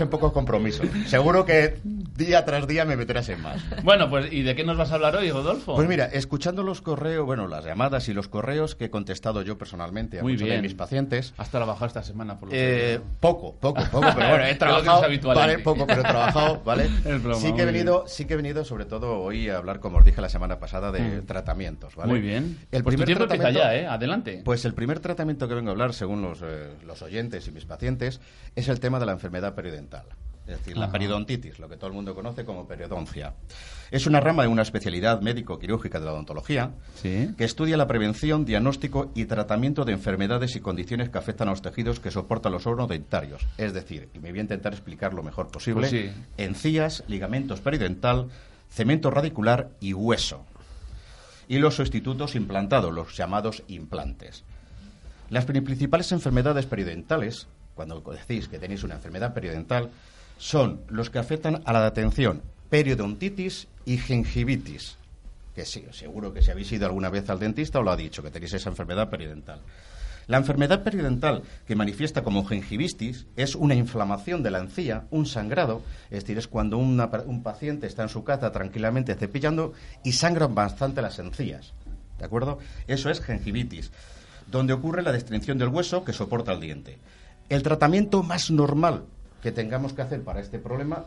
Speaker 6: en me en pocos compromisos. Seguro que día tras día me meterás en más.
Speaker 2: Bueno, pues ¿y de qué nos vas a hablar hoy, Rodolfo?
Speaker 6: Pues mira, escuchando los correos, bueno, las llamadas y los correos que he contestado yo personalmente a
Speaker 2: Muy
Speaker 6: muchos
Speaker 2: bien.
Speaker 6: de mis pacientes,
Speaker 2: Has trabajado esta semana, por lo
Speaker 6: eh,
Speaker 2: que...
Speaker 6: poco, poco, poco, pero [laughs] bueno, he trabajado, vale, poco, pero he trabajado, ¿vale? [laughs]
Speaker 2: Broma,
Speaker 6: sí que he venido, sí que he venido sobre todo hoy a hablar, como os dije la semana pasada, de
Speaker 2: Mm.
Speaker 6: tratamientos, ¿vale?
Speaker 2: Muy bien.
Speaker 6: El
Speaker 2: Pues tu
Speaker 6: primer
Speaker 2: tiempo
Speaker 6: tratamiento-
Speaker 2: ya, ¿eh? Adelante.
Speaker 6: Pues el primer tratamiento que vengo a hablar, según los, eh, los oyentes y mis pacientes, es el tema de la enfermedad periodontal. Es decir, la periodontitis, lo que todo el mundo conoce como periodoncia. Es una rama de una especialidad médico-quirúrgica de la odontología
Speaker 2: Sí.
Speaker 6: que estudia la prevención, diagnóstico y tratamiento de enfermedades y condiciones que afectan a los tejidos que soportan los órganos dentarios. Es decir, y me voy a intentar explicar lo mejor posible,
Speaker 2: Pues sí.
Speaker 6: encías, ligamentos peridental, cemento radicular y hueso. Y los sustitutos implantados, los llamados implantes. Las pri- principales enfermedades periodentales, cuando decís que tenéis una enfermedad periodontal, son los que afectan a la atención, periodontitis y gingivitis. Que sí, seguro que si habéis ido alguna vez al dentista os lo ha dicho, que tenéis esa enfermedad periodontal. La enfermedad periodontal que manifiesta como gingivitis es una inflamación de la encía, un sangrado, es decir, es cuando un paciente está en su casa tranquilamente cepillando y sangran bastante las encías. ¿De acuerdo? Eso es gingivitis, donde ocurre la destrucción del hueso que soporta el diente. El tratamiento más normal que tengamos que hacer para este problema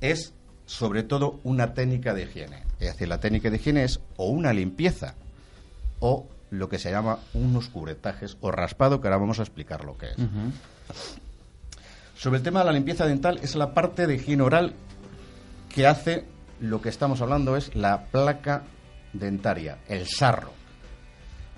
Speaker 6: es sobre todo una técnica de higiene. Es decir, la técnica de higiene es o una limpieza o lo que se llama unos curetajes o raspado, que ahora vamos a explicar lo que es. Sobre el tema de la limpieza dental, es la parte de higiene oral que hace lo que estamos hablando es la placa dentaria, el sarro,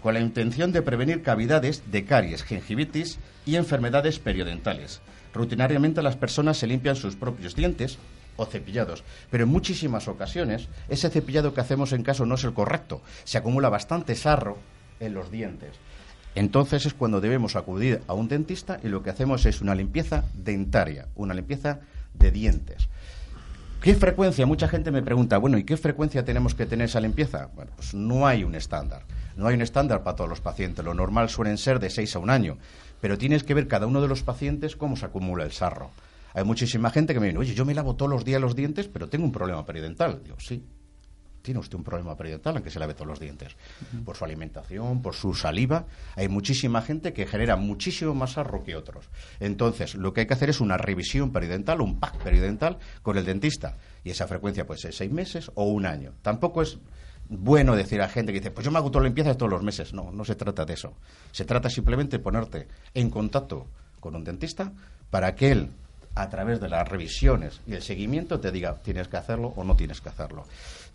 Speaker 6: con la intención de prevenir cavidades de caries, gingivitis y enfermedades periodentales. Rutinariamente las personas se limpian sus propios dientes o cepillados, pero en muchísimas ocasiones ese cepillado que hacemos en caso no es el correcto, se acumula bastante sarro en los dientes. Entonces es cuando debemos acudir a un dentista y lo que hacemos es una limpieza dentaria, una limpieza de dientes. ¿Qué frecuencia? Mucha gente me pregunta, bueno, ¿y qué frecuencia tenemos que tener esa limpieza? Bueno, pues no hay un estándar. No hay un estándar para todos los pacientes. Lo normal suelen ser de seis a un año. Pero tienes que ver cada uno de los pacientes cómo se acumula el sarro. Hay muchísima gente que me dice, oye, yo me lavo todos los días los dientes, pero tengo un problema periodontal. Digo, sí, tiene usted un problema periodontal aunque se lave todos los dientes. Por su alimentación, por su saliva. Hay muchísima gente que genera muchísimo más sarro que otros. Entonces, lo que hay que hacer es una revisión periodontal, un pack periodontal con el dentista. Y esa frecuencia puede ser seis meses o un año. Tampoco es bueno decir a gente que dice, pues yo me hago toda la limpieza todos los meses. No, no se trata de eso. Se trata simplemente de ponerte en contacto con un dentista para que él a través de las revisiones y el seguimiento te diga tienes que hacerlo o no tienes que hacerlo.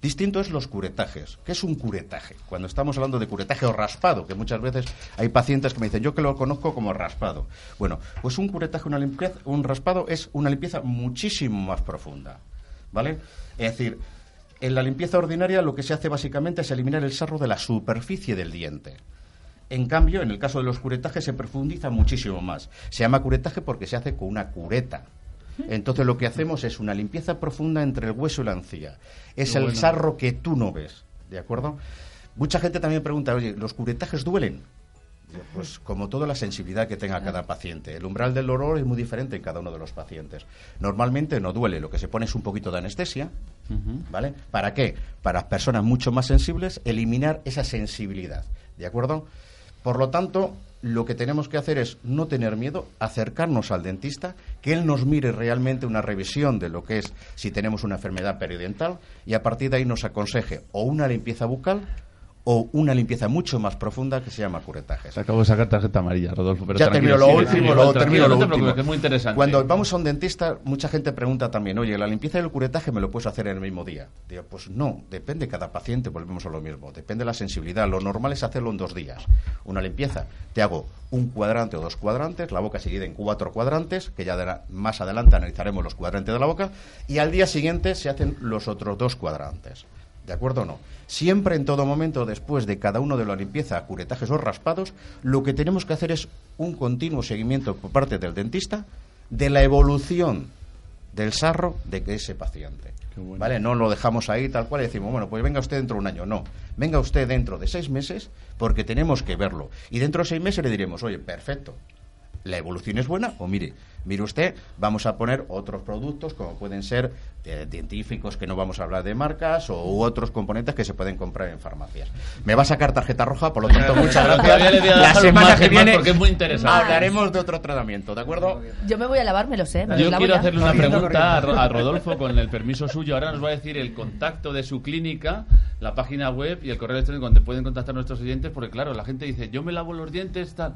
Speaker 6: Distinto es los curetajes. ¿Qué es un curetaje? Cuando estamos hablando de curetaje o raspado, que muchas veces hay pacientes que me dicen, yo que lo conozco como raspado. Bueno, pues un curetaje, una limpieza, un raspado es una limpieza muchísimo más profunda. ¿Vale? Es decir, en la limpieza ordinaria lo que se hace básicamente es eliminar el sarro de la superficie del diente. En cambio, en el caso de los curetajes se profundiza muchísimo más. Se llama curetaje porque se hace con una cureta. Entonces lo que hacemos es una limpieza profunda entre el hueso y la encía. Es
Speaker 2: Qué
Speaker 6: el
Speaker 2: bueno.
Speaker 6: sarro que tú no ves, ¿de acuerdo? Mucha gente también pregunta, oye, ¿los curetajes duelen? Pues como toda la sensibilidad que tenga cada paciente. El umbral del dolor es muy diferente en cada uno de los pacientes. Normalmente no duele, lo que se pone es un poquito de anestesia, ¿vale? ¿Para qué? Para personas mucho más sensibles, eliminar esa sensibilidad, ¿de acuerdo? Por lo tanto, lo que tenemos que hacer es no tener miedo, acercarnos al dentista, que él nos mire realmente una revisión de lo que es si tenemos una enfermedad periodontal y a partir de ahí nos aconseje o una limpieza bucal o una limpieza mucho más profunda que se llama curetajes.
Speaker 2: Acabo de sacar tarjeta amarilla, Rodolfo. Pero
Speaker 6: ya termino lo último, lo termino
Speaker 2: no
Speaker 6: lo último.
Speaker 2: que es muy interesante.
Speaker 6: Cuando vamos a un dentista, mucha gente pregunta también, oye, ¿la limpieza y el curetaje me lo puedes hacer en el mismo día? Digo, pues no, depende de cada paciente, volvemos a lo mismo. Depende de la sensibilidad. Lo normal es hacerlo en dos días. Una limpieza, te hago un cuadrante o dos cuadrantes, la boca se divide en cuatro cuadrantes, que ya de la- más adelante analizaremos los cuadrantes de la boca, y al día siguiente se hacen los otros dos cuadrantes. ¿De acuerdo o no? Siempre en todo momento, después de cada uno de la limpieza, curetajes o raspados, lo que tenemos que hacer es un continuo seguimiento por parte del dentista de la evolución del sarro de que ese paciente. ¿Vale? No lo dejamos ahí tal cual y decimos, bueno, pues venga usted dentro de un año. No, venga usted dentro de seis meses porque tenemos que verlo. Y dentro de seis meses le diremos, oye, perfecto, la evolución es buena o mire, mire usted, vamos a poner otros productos como pueden ser eh, científicos que no vamos a hablar de marcas o u otros componentes que se pueden comprar en farmacias. Me va a sacar tarjeta roja, por lo [laughs] tanto muchas gracias. La semana que viene
Speaker 2: porque es muy interesante.
Speaker 6: hablaremos de otro tratamiento, ¿de acuerdo?
Speaker 8: Yo me voy a lavármelos, ¿eh? Me los
Speaker 2: Yo
Speaker 8: lavo
Speaker 2: quiero
Speaker 8: ya.
Speaker 2: hacerle una pregunta a Rodolfo con el permiso suyo. Ahora nos va a decir el contacto de su clínica, la página web y el correo electrónico donde pueden contactar nuestros oyentes, porque claro, la gente dice, yo me lavo los dientes, tal.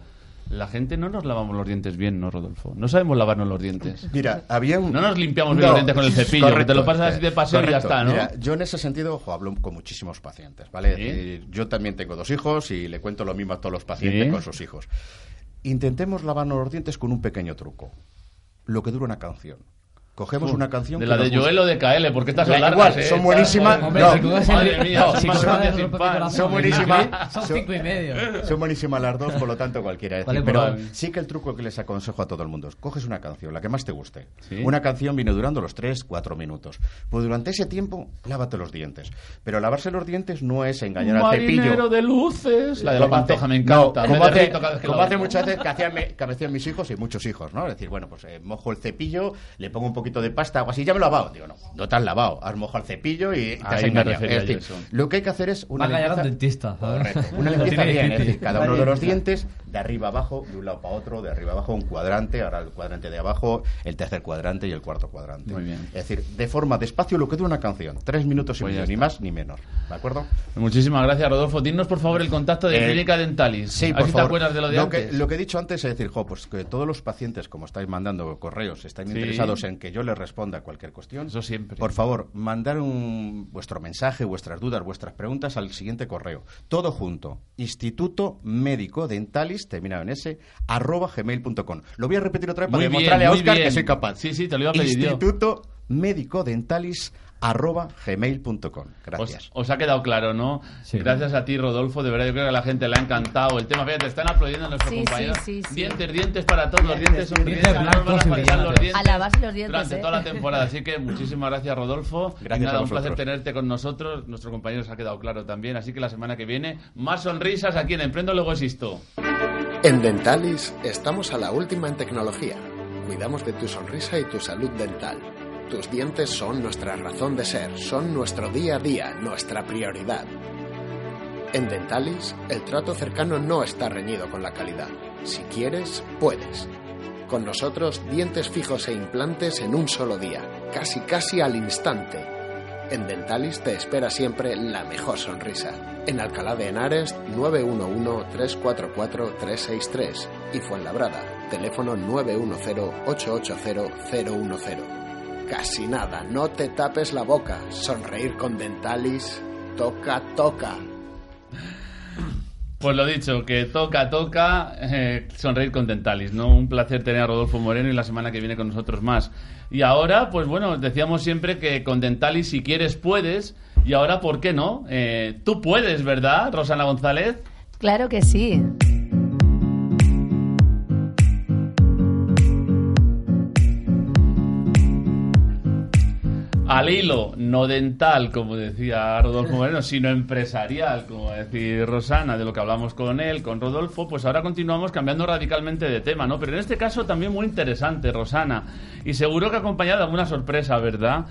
Speaker 2: La gente no nos lavamos los dientes bien, ¿no, Rodolfo? No sabemos lavarnos los dientes.
Speaker 6: Mira, había un...
Speaker 2: No nos limpiamos bien los dientes con el cepillo, que te lo pasas así de paseo y ya
Speaker 6: correcto.
Speaker 2: está, ¿no?
Speaker 6: Mira, yo en ese sentido ojo, hablo con muchísimos pacientes, ¿vale?
Speaker 2: Sí.
Speaker 6: Es decir, yo también tengo dos hijos y le cuento lo mismo a todos los pacientes
Speaker 2: Sí.
Speaker 6: con sus hijos. Intentemos lavarnos los dientes con un pequeño truco. Lo que dura una canción. Cogemos una canción
Speaker 2: De la de Joel o de KL, porque estas son largas,
Speaker 6: igual,
Speaker 2: ¿eh?
Speaker 6: son buenísimas.
Speaker 2: Son
Speaker 6: buenísimas.
Speaker 7: Son cinco y medio. [laughs]
Speaker 6: Son buenísimas las dos, por lo tanto cualquiera. Pero
Speaker 7: pues-
Speaker 6: sí que el truco que les aconsejo a todo el mundo es coges una canción, la que más te guste. Una canción viene durando los 3, 4 minutos. Pues durante ese tiempo, lávate los dientes. Pero lavarse los dientes no es engañar al cepillo.
Speaker 2: Marinero de luces. La de la pantoja me encanta.
Speaker 6: como hace, muchas veces que hacían, mis hijos y muchos hijos, ¿no? Es decir, bueno, pues eh, mojo el cepillo, le pongo un poquito de pasta, algo así, ya me lo lavado. Digo, no, no te has lavado, has mojado el cepillo y te has engañado. Es decir, lo que hay que hacer es una limpieza...
Speaker 7: dentista, ¿sabes?
Speaker 6: Correcto, una
Speaker 7: Lo
Speaker 6: limpieza
Speaker 7: tiene
Speaker 6: bien, es
Speaker 7: difícil.
Speaker 6: decir, cada uno de los dientes, de arriba abajo, de un lado para otro, de arriba abajo, un cuadrante, ahora el cuadrante de abajo, el tercer cuadrante y el cuarto cuadrante.
Speaker 2: Muy bien.
Speaker 6: Es decir, de forma despacio lo que dura una canción, tres minutos y
Speaker 2: Pues
Speaker 6: medio, ni más ni menos, ¿de acuerdo?
Speaker 2: Muchísimas gracias, Rodolfo. Dinos, por favor, el contacto de
Speaker 6: Eh,
Speaker 2: Clínica Dentalis.
Speaker 6: Sí, por favor.
Speaker 2: te acuerdas de lo de
Speaker 6: que,
Speaker 2: antes.
Speaker 6: lo que he dicho antes es decir, jo, pues que todos los pacientes, como estáis mandando correos, están
Speaker 2: Sí.
Speaker 6: interesados en que yo les responda a cualquier cuestión.
Speaker 2: Eso siempre.
Speaker 6: Por favor, mandar un, vuestro mensaje, vuestras dudas, vuestras preguntas al siguiente correo. Todo junto. Instituto Médico Dentalis, terminado en S, arroba gmail.com. Lo voy a repetir otra vez para
Speaker 2: Muy bien,
Speaker 6: demostrarle a Oscar que soy capaz.
Speaker 2: Sí, sí, te lo iba a pedir yo.
Speaker 6: Instituto Médico Dentalis, arroba gmail.com. Gracias.
Speaker 2: Os, os ha quedado claro, ¿no?
Speaker 7: Sí.
Speaker 2: Gracias a ti, Rodolfo. De verdad, yo creo que a la gente le ha encantado el tema. Fíjate, están aplaudiendo a nuestros
Speaker 8: Sí, sí,
Speaker 2: compañeros.
Speaker 8: sí, sí.
Speaker 2: Dientes, dientes para todos. Los dientes son
Speaker 7: Dientes
Speaker 2: van a los dientes
Speaker 8: los dientes,
Speaker 2: Durante
Speaker 8: ¿eh?
Speaker 2: toda la temporada. Así que muchísimas gracias, Rodolfo.
Speaker 6: Gracias
Speaker 2: Y nada,
Speaker 6: a
Speaker 2: un placer tenerte con nosotros. Nuestro compañero se ha quedado claro también. Así que la semana que viene, más sonrisas aquí en Emprendo Luego Existo.
Speaker 13: En Dentalis estamos a la última en tecnología. Cuidamos de tu sonrisa y tu salud dental. Tus dientes son nuestra razón de ser, son nuestro día a día, nuestra prioridad. En Dentalis, el trato cercano no está reñido con la calidad. Si quieres, puedes. Con nosotros, dientes fijos e implantes en un solo día, casi casi al instante. En Dentalis te espera siempre la mejor sonrisa. En Alcalá de Henares 911-344-363 y Fuenlabrada, teléfono 910-880-010. Casi nada, no te tapes la boca. Sonreír con Dentalis, toca, toca.
Speaker 2: Pues lo dicho, que toca, toca eh, sonreír con Dentalis, ¿no? Un placer tener a Rodolfo Moreno y la semana que viene con nosotros más. Y ahora, pues bueno, decíamos siempre que con Dentalis si quieres puedes, y ahora, ¿por qué no? Eh, tú puedes, ¿verdad, Rosana González?
Speaker 8: Claro que sí.
Speaker 2: Al hilo, no dental, como decía Rodolfo Moreno, sino empresarial, como decir Rosana, de lo que hablamos con él, con Rodolfo, pues ahora continuamos cambiando radicalmente de tema, ¿no? Pero en este caso también muy interesante, Rosana, y seguro que acompañado de alguna sorpresa, ¿verdad?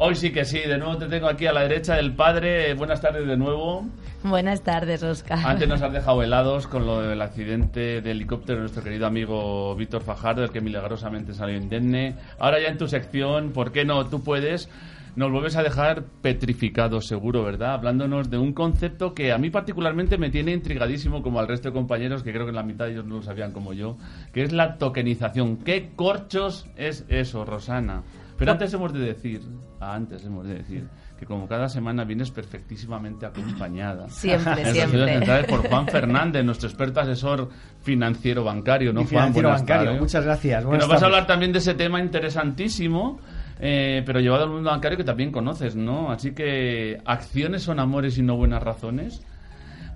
Speaker 2: Hoy sí que sí, de nuevo te tengo aquí a la derecha del padre. Buenas tardes de nuevo.
Speaker 8: Buenas tardes, Oscar.
Speaker 2: Antes nos has [laughs] dejado helados con lo del accidente de helicóptero de nuestro querido amigo Víctor Fajardo, el que milagrosamente salió indemne. Ahora ya en tu sección, ¿por qué no? Tú puedes. Nos vuelves a dejar petrificados, seguro, ¿verdad? Hablándonos de un concepto que a mí particularmente me tiene intrigadísimo, como al resto de compañeros, que creo que la mitad de ellos no lo sabían como yo, que es la tokenización. ¿Qué corchos es eso, Rosana? Pero antes hemos de decir, antes hemos de decir, que como cada semana vienes perfectísimamente acompañada.
Speaker 8: Siempre, [laughs]
Speaker 2: En
Speaker 8: siempre.
Speaker 2: Por Juan Fernández, nuestro experto asesor financiero bancario, ¿no,
Speaker 4: Y
Speaker 2: Juan?
Speaker 4: financiero bancario.
Speaker 2: tardes.
Speaker 4: Muchas gracias.
Speaker 2: Que nos vas a
Speaker 4: tardes.
Speaker 2: hablar también de ese tema interesantísimo, eh, pero llevado al mundo bancario que también conoces, ¿no? Así que, ¿acciones son amores y no buenas razones?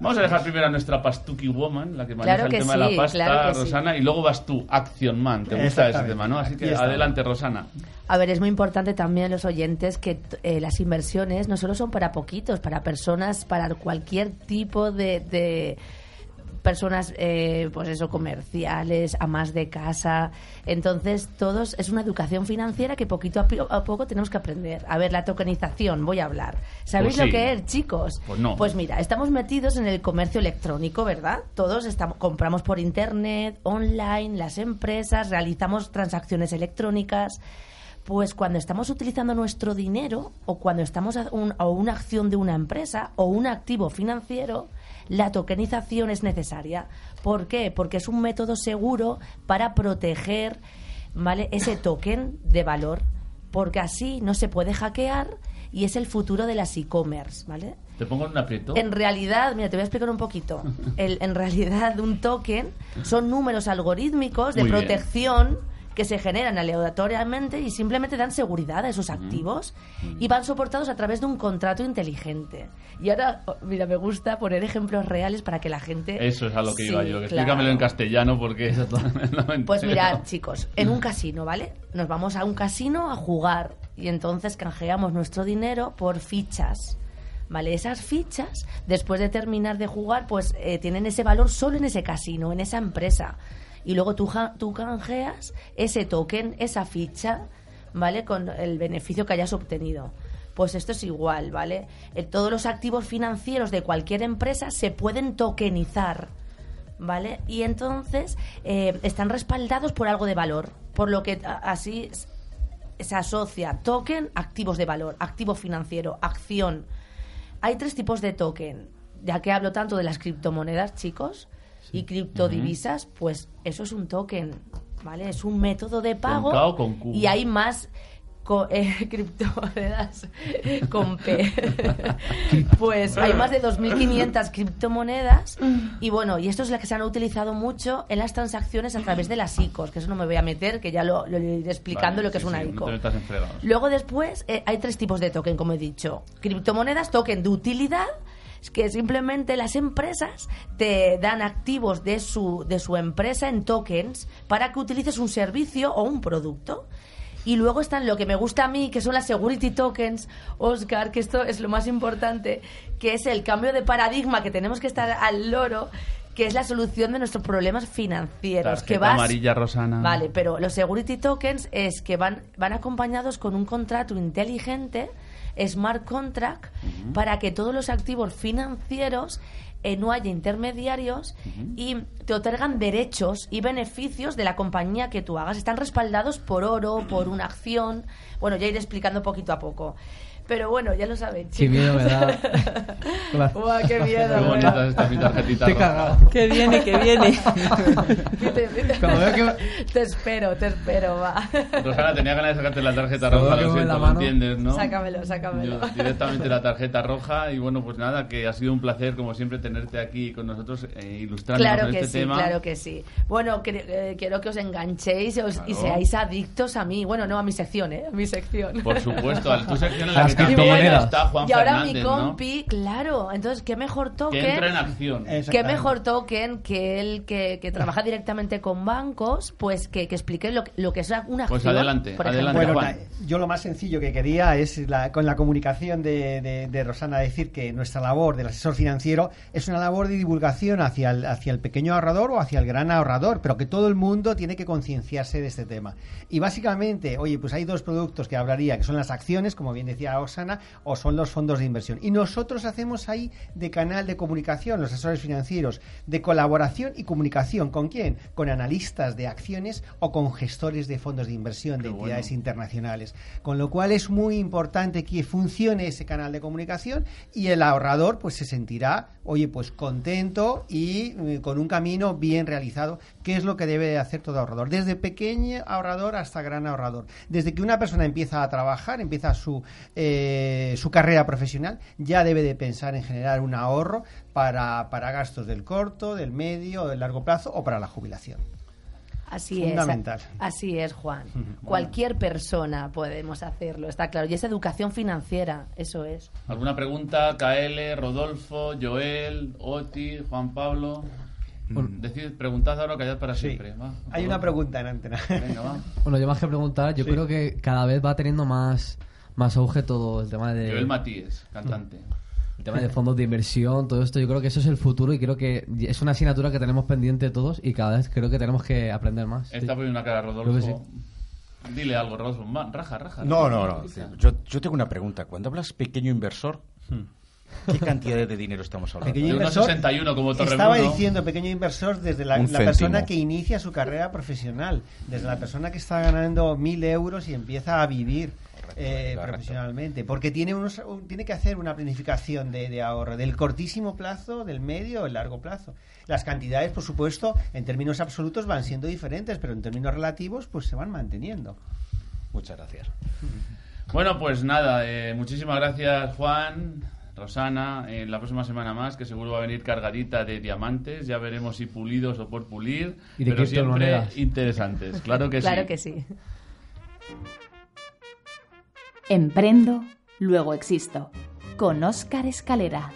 Speaker 2: Vamos a dejar primero a nuestra Pastuki Woman, la que maneja
Speaker 8: Claro que
Speaker 2: el tema de la pasta,
Speaker 8: claro que sí.
Speaker 2: Rosana, y luego vas tú, Action Man. Te gusta ese tema, ¿no? Así que adelante, Rosana.
Speaker 8: A ver, es muy importante también los oyentes que eh, las inversiones no solo son para poquitos, para personas, para cualquier tipo de, de personas, eh, pues eso, comerciales, amas de casa. Entonces, todos es una educación financiera que poquito a, a poco tenemos que aprender. A ver, la tokenización, voy a hablar. ¿Sabéis
Speaker 2: Pues
Speaker 8: lo que es, chicos?
Speaker 2: Pues no.
Speaker 8: Pues mira, estamos metidos en el comercio electrónico, ¿verdad? Todos estamos, compramos por internet, online, las empresas, realizamos transacciones electrónicas. Pues cuando estamos utilizando nuestro dinero o cuando estamos a, un- a una acción de una empresa o un activo financiero, la tokenización es necesaria. ¿Por qué? Porque es un método seguro para proteger ¿vale? ese token de valor. Porque así no se puede hackear y es el futuro de las e-commerce, ¿vale?
Speaker 2: Te pongo en un aprieto.
Speaker 8: En realidad, mira, te voy a explicar un poquito. [laughs] El- en realidad, un token son números algorítmicos de
Speaker 2: Muy bien.
Speaker 8: Que se generan aleatoriamente y simplemente dan seguridad a esos activos y van soportados a través de un contrato inteligente. Y ahora, oh, mira, me gusta poner ejemplos reales para que la gente...
Speaker 2: Eso es a lo que iba
Speaker 8: Sí,
Speaker 2: yo.
Speaker 8: claro.
Speaker 2: Explícamelo en castellano porque eso no
Speaker 8: Pues mirad, [laughs] chicos, en un casino, ¿vale? Nos vamos a un casino a jugar y entonces canjeamos nuestro dinero por fichas. ¿Vale? Esas fichas, después de terminar de jugar, pues eh, tienen ese valor solo en ese casino, en esa empresa. Y luego tú, tú canjeas ese token, esa ficha, ¿vale? Con el beneficio que hayas obtenido. Pues esto es igual, ¿vale? Eh, todos los activos financieros de cualquier empresa se pueden tokenizar. ¿vale? Y entonces eh, están respaldados por algo de valor, por lo que así se asocia token, activos de valor, activo financiero, acción. Hay tres tipos de token, ya que hablo tanto de las criptomonedas, chicos, y criptodivisas, pues eso es un token, ¿vale? Es un método de pago
Speaker 2: K o con Q?
Speaker 8: y hay más [laughs] eh, criptomonedas con P. [laughs] pues hay más de 2.500 criptomonedas y bueno, y esto es la que se han utilizado mucho en las transacciones a través de las ICOs, que eso no me voy a meter, que ya lo, lo iré explicando
Speaker 2: Vale,
Speaker 8: lo que
Speaker 2: sí,
Speaker 8: es una
Speaker 2: sí,
Speaker 8: ICO.
Speaker 2: No.
Speaker 8: Luego después eh, hay tres tipos de token, como he dicho. Criptomonedas, token de utilidad, es que simplemente las empresas te dan activos de su, de su empresa en tokens para que utilices un servicio o un producto. Y luego están lo que me gusta a mí, que son las security tokens, Oscar, que esto es lo más importante, que es el cambio de paradigma que tenemos que estar al loro, que es la solución de nuestros problemas financieros. que vas,
Speaker 2: amarilla, Rosana.
Speaker 8: Vale, pero los security tokens es que van, van acompañados con un contrato inteligente, smart contract, para que todos los activos financieros eh, no haya intermediarios y te otorgan derechos y beneficios de la compañía que tú hagas. Están respaldados por oro, por una acción. Bueno, ya iré explicando poquito a poco. Pero bueno, ya lo sabéis.
Speaker 7: Qué miedo me da.
Speaker 8: Buah, qué miedo.
Speaker 2: Qué bonita
Speaker 8: da.
Speaker 2: está mi tarjetita
Speaker 7: Estoy cagado.
Speaker 10: Que viene, que viene. [laughs]
Speaker 7: Que-
Speaker 8: Te espero, te espero, va.
Speaker 2: Rosana, tenía ganas de sacarte la tarjeta roja,
Speaker 7: que
Speaker 2: lo siento, lo entiendes, ¿no?
Speaker 8: Sácamelo, sácamelo.
Speaker 2: Yo directamente la tarjeta roja y bueno, pues nada, que ha sido un placer como siempre tenerte aquí con nosotros eh, ilustrándonos
Speaker 8: Claro
Speaker 2: en
Speaker 8: que
Speaker 2: este
Speaker 8: sí,
Speaker 2: tema.
Speaker 8: claro que sí. Bueno, cre- eh, quiero que os enganchéis y,
Speaker 2: Claro.
Speaker 8: seáis adictos a mí. Bueno, no a mi sección, ¿eh? A mi sección.
Speaker 2: Por supuesto, a tu sección en la
Speaker 7: Las
Speaker 2: que también
Speaker 7: criptomonedas.
Speaker 2: está Juan
Speaker 8: y ahora
Speaker 2: Fernández,
Speaker 8: mi
Speaker 2: ¿no?
Speaker 8: compi, claro. Entonces, ¿qué mejor token?
Speaker 2: Que entra en acción.
Speaker 8: ¿Qué mejor token que él que, que trabaja directamente con bancos? Pues que, que explique lo, que- lo que es una acción.
Speaker 2: Pues adelante,
Speaker 8: por
Speaker 2: adelante.
Speaker 4: Bueno, la- yo lo más sencillo que quería es la- con la comunicación de, de- de Rosana decir que nuestra labor del asesor financiero es una labor de divulgación hacia el, hacia el pequeño ahorrador o hacia el gran ahorrador, pero que todo el mundo tiene que concienciarse de este tema. Y básicamente, oye, pues hay dos productos que hablaría, que son las acciones, como bien decía Rosana, o son los fondos de inversión. Y nosotros hacemos ahí de canal de comunicación, los asesores financieros, de colaboración y comunicación. ¿Con quién? Con analistas de acciones o con gestores de fondos de inversión de entidades internacionales. Con lo cual es muy importante que funcione ese canal de comunicación y el ahorrador pues se sentirá, oye, pues contento y eh, con un camino bien realizado, que es lo que debe de hacer todo ahorrador, desde pequeño ahorrador hasta gran ahorrador. Desde que una persona empieza a trabajar, empieza su, eh, su carrera profesional, ya debe de pensar en generar un ahorro para, para gastos del corto, del medio, del largo plazo o para la jubilación.
Speaker 8: Así
Speaker 4: Fundamental.
Speaker 8: es. Así es, Juan. Cualquier persona podemos hacerlo, está claro. Y es educación financiera, eso es.
Speaker 2: ¿Alguna pregunta? KL, Rodolfo, Joel, Oti, Juan Pablo. Decid, preguntad ahora o callad para siempre. va.
Speaker 4: Hay una pregunta en antena.
Speaker 2: Venga, va.
Speaker 7: Bueno, yo más que preguntar, yo
Speaker 4: Sí.
Speaker 7: creo que cada vez va teniendo más, más auge todo el tema de...
Speaker 2: Joel Matías, cantante.
Speaker 7: El tema de fondos de inversión, todo esto, yo creo que eso es el futuro y creo que es una asignatura que tenemos pendiente todos y cada vez creo que tenemos que aprender más.
Speaker 2: Está poniendo una cara
Speaker 7: Creo
Speaker 2: Rodolfo.
Speaker 7: que sí.
Speaker 2: Dile algo, Rodolfo. Raja, raja.
Speaker 6: No, no, no. Yo, yo tengo una pregunta. Cuando hablas pequeño inversor, ¿qué cantidad de dinero estamos hablando?
Speaker 4: Pequeño inversor,
Speaker 2: 61 como
Speaker 4: Estaba diciendo pequeño inversor desde la, la persona que inicia su carrera profesional, desde la persona que está ganando mil euros y empieza a vivir eh, profesionalmente, porque tiene unos, un- tiene que hacer una planificación de, de ahorro del cortísimo plazo, del medio o el largo plazo. Las cantidades, por supuesto, en términos absolutos van siendo diferentes, pero en términos relativos, pues se van manteniendo.
Speaker 6: Muchas gracias. [laughs]
Speaker 2: Bueno, pues nada, eh, muchísimas gracias Juan, Rosana, en la próxima semana más, que seguro va a venir cargadita de diamantes, ya veremos si pulidos o por pulir,
Speaker 7: Y de
Speaker 2: pero siempre interesantes, claro que [laughs]
Speaker 8: claro
Speaker 2: sí.
Speaker 8: que sí.
Speaker 3: Emprendo, luego existo. Con Óscar Escalera.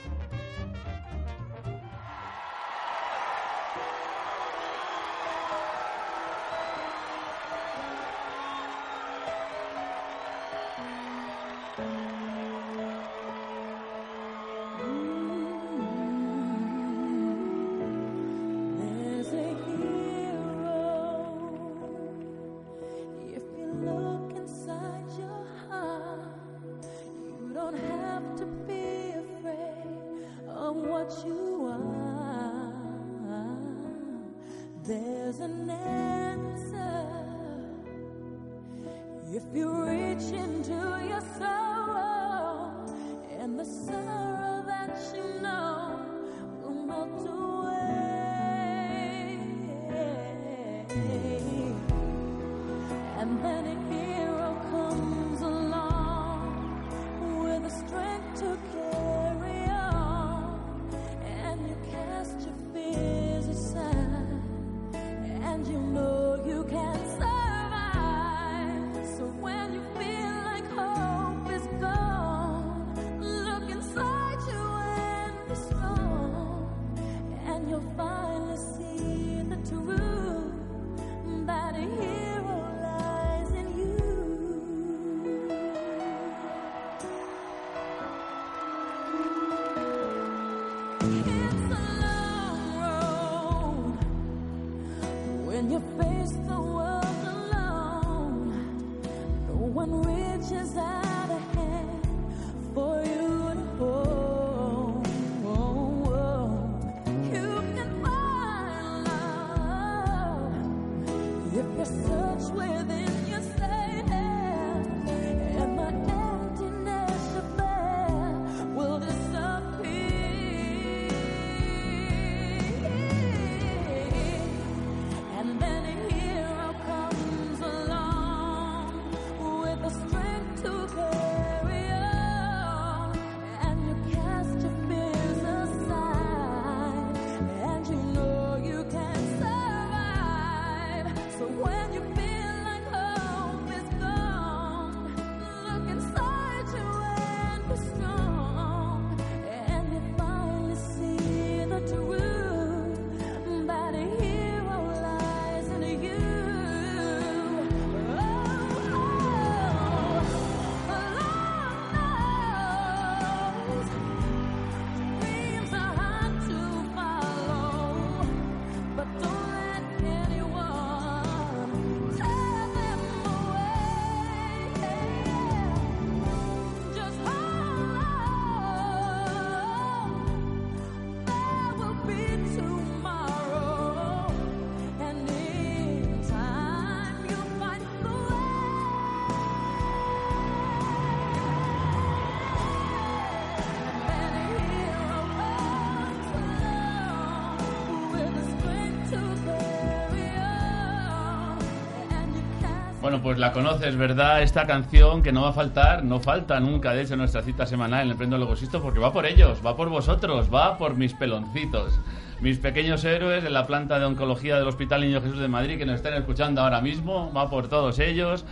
Speaker 2: Pues la conoces, ¿verdad? Esta canción que no va a faltar, no falta nunca, de hecho, en nuestra cita semanal en el Emprendo Luego Existo, porque va por ellos, va por vosotros, va por mis peloncitos. Mis pequeños héroes en la planta de oncología del Hospital Niño Jesús de Madrid que nos están escuchando ahora mismo, va por todos ellos.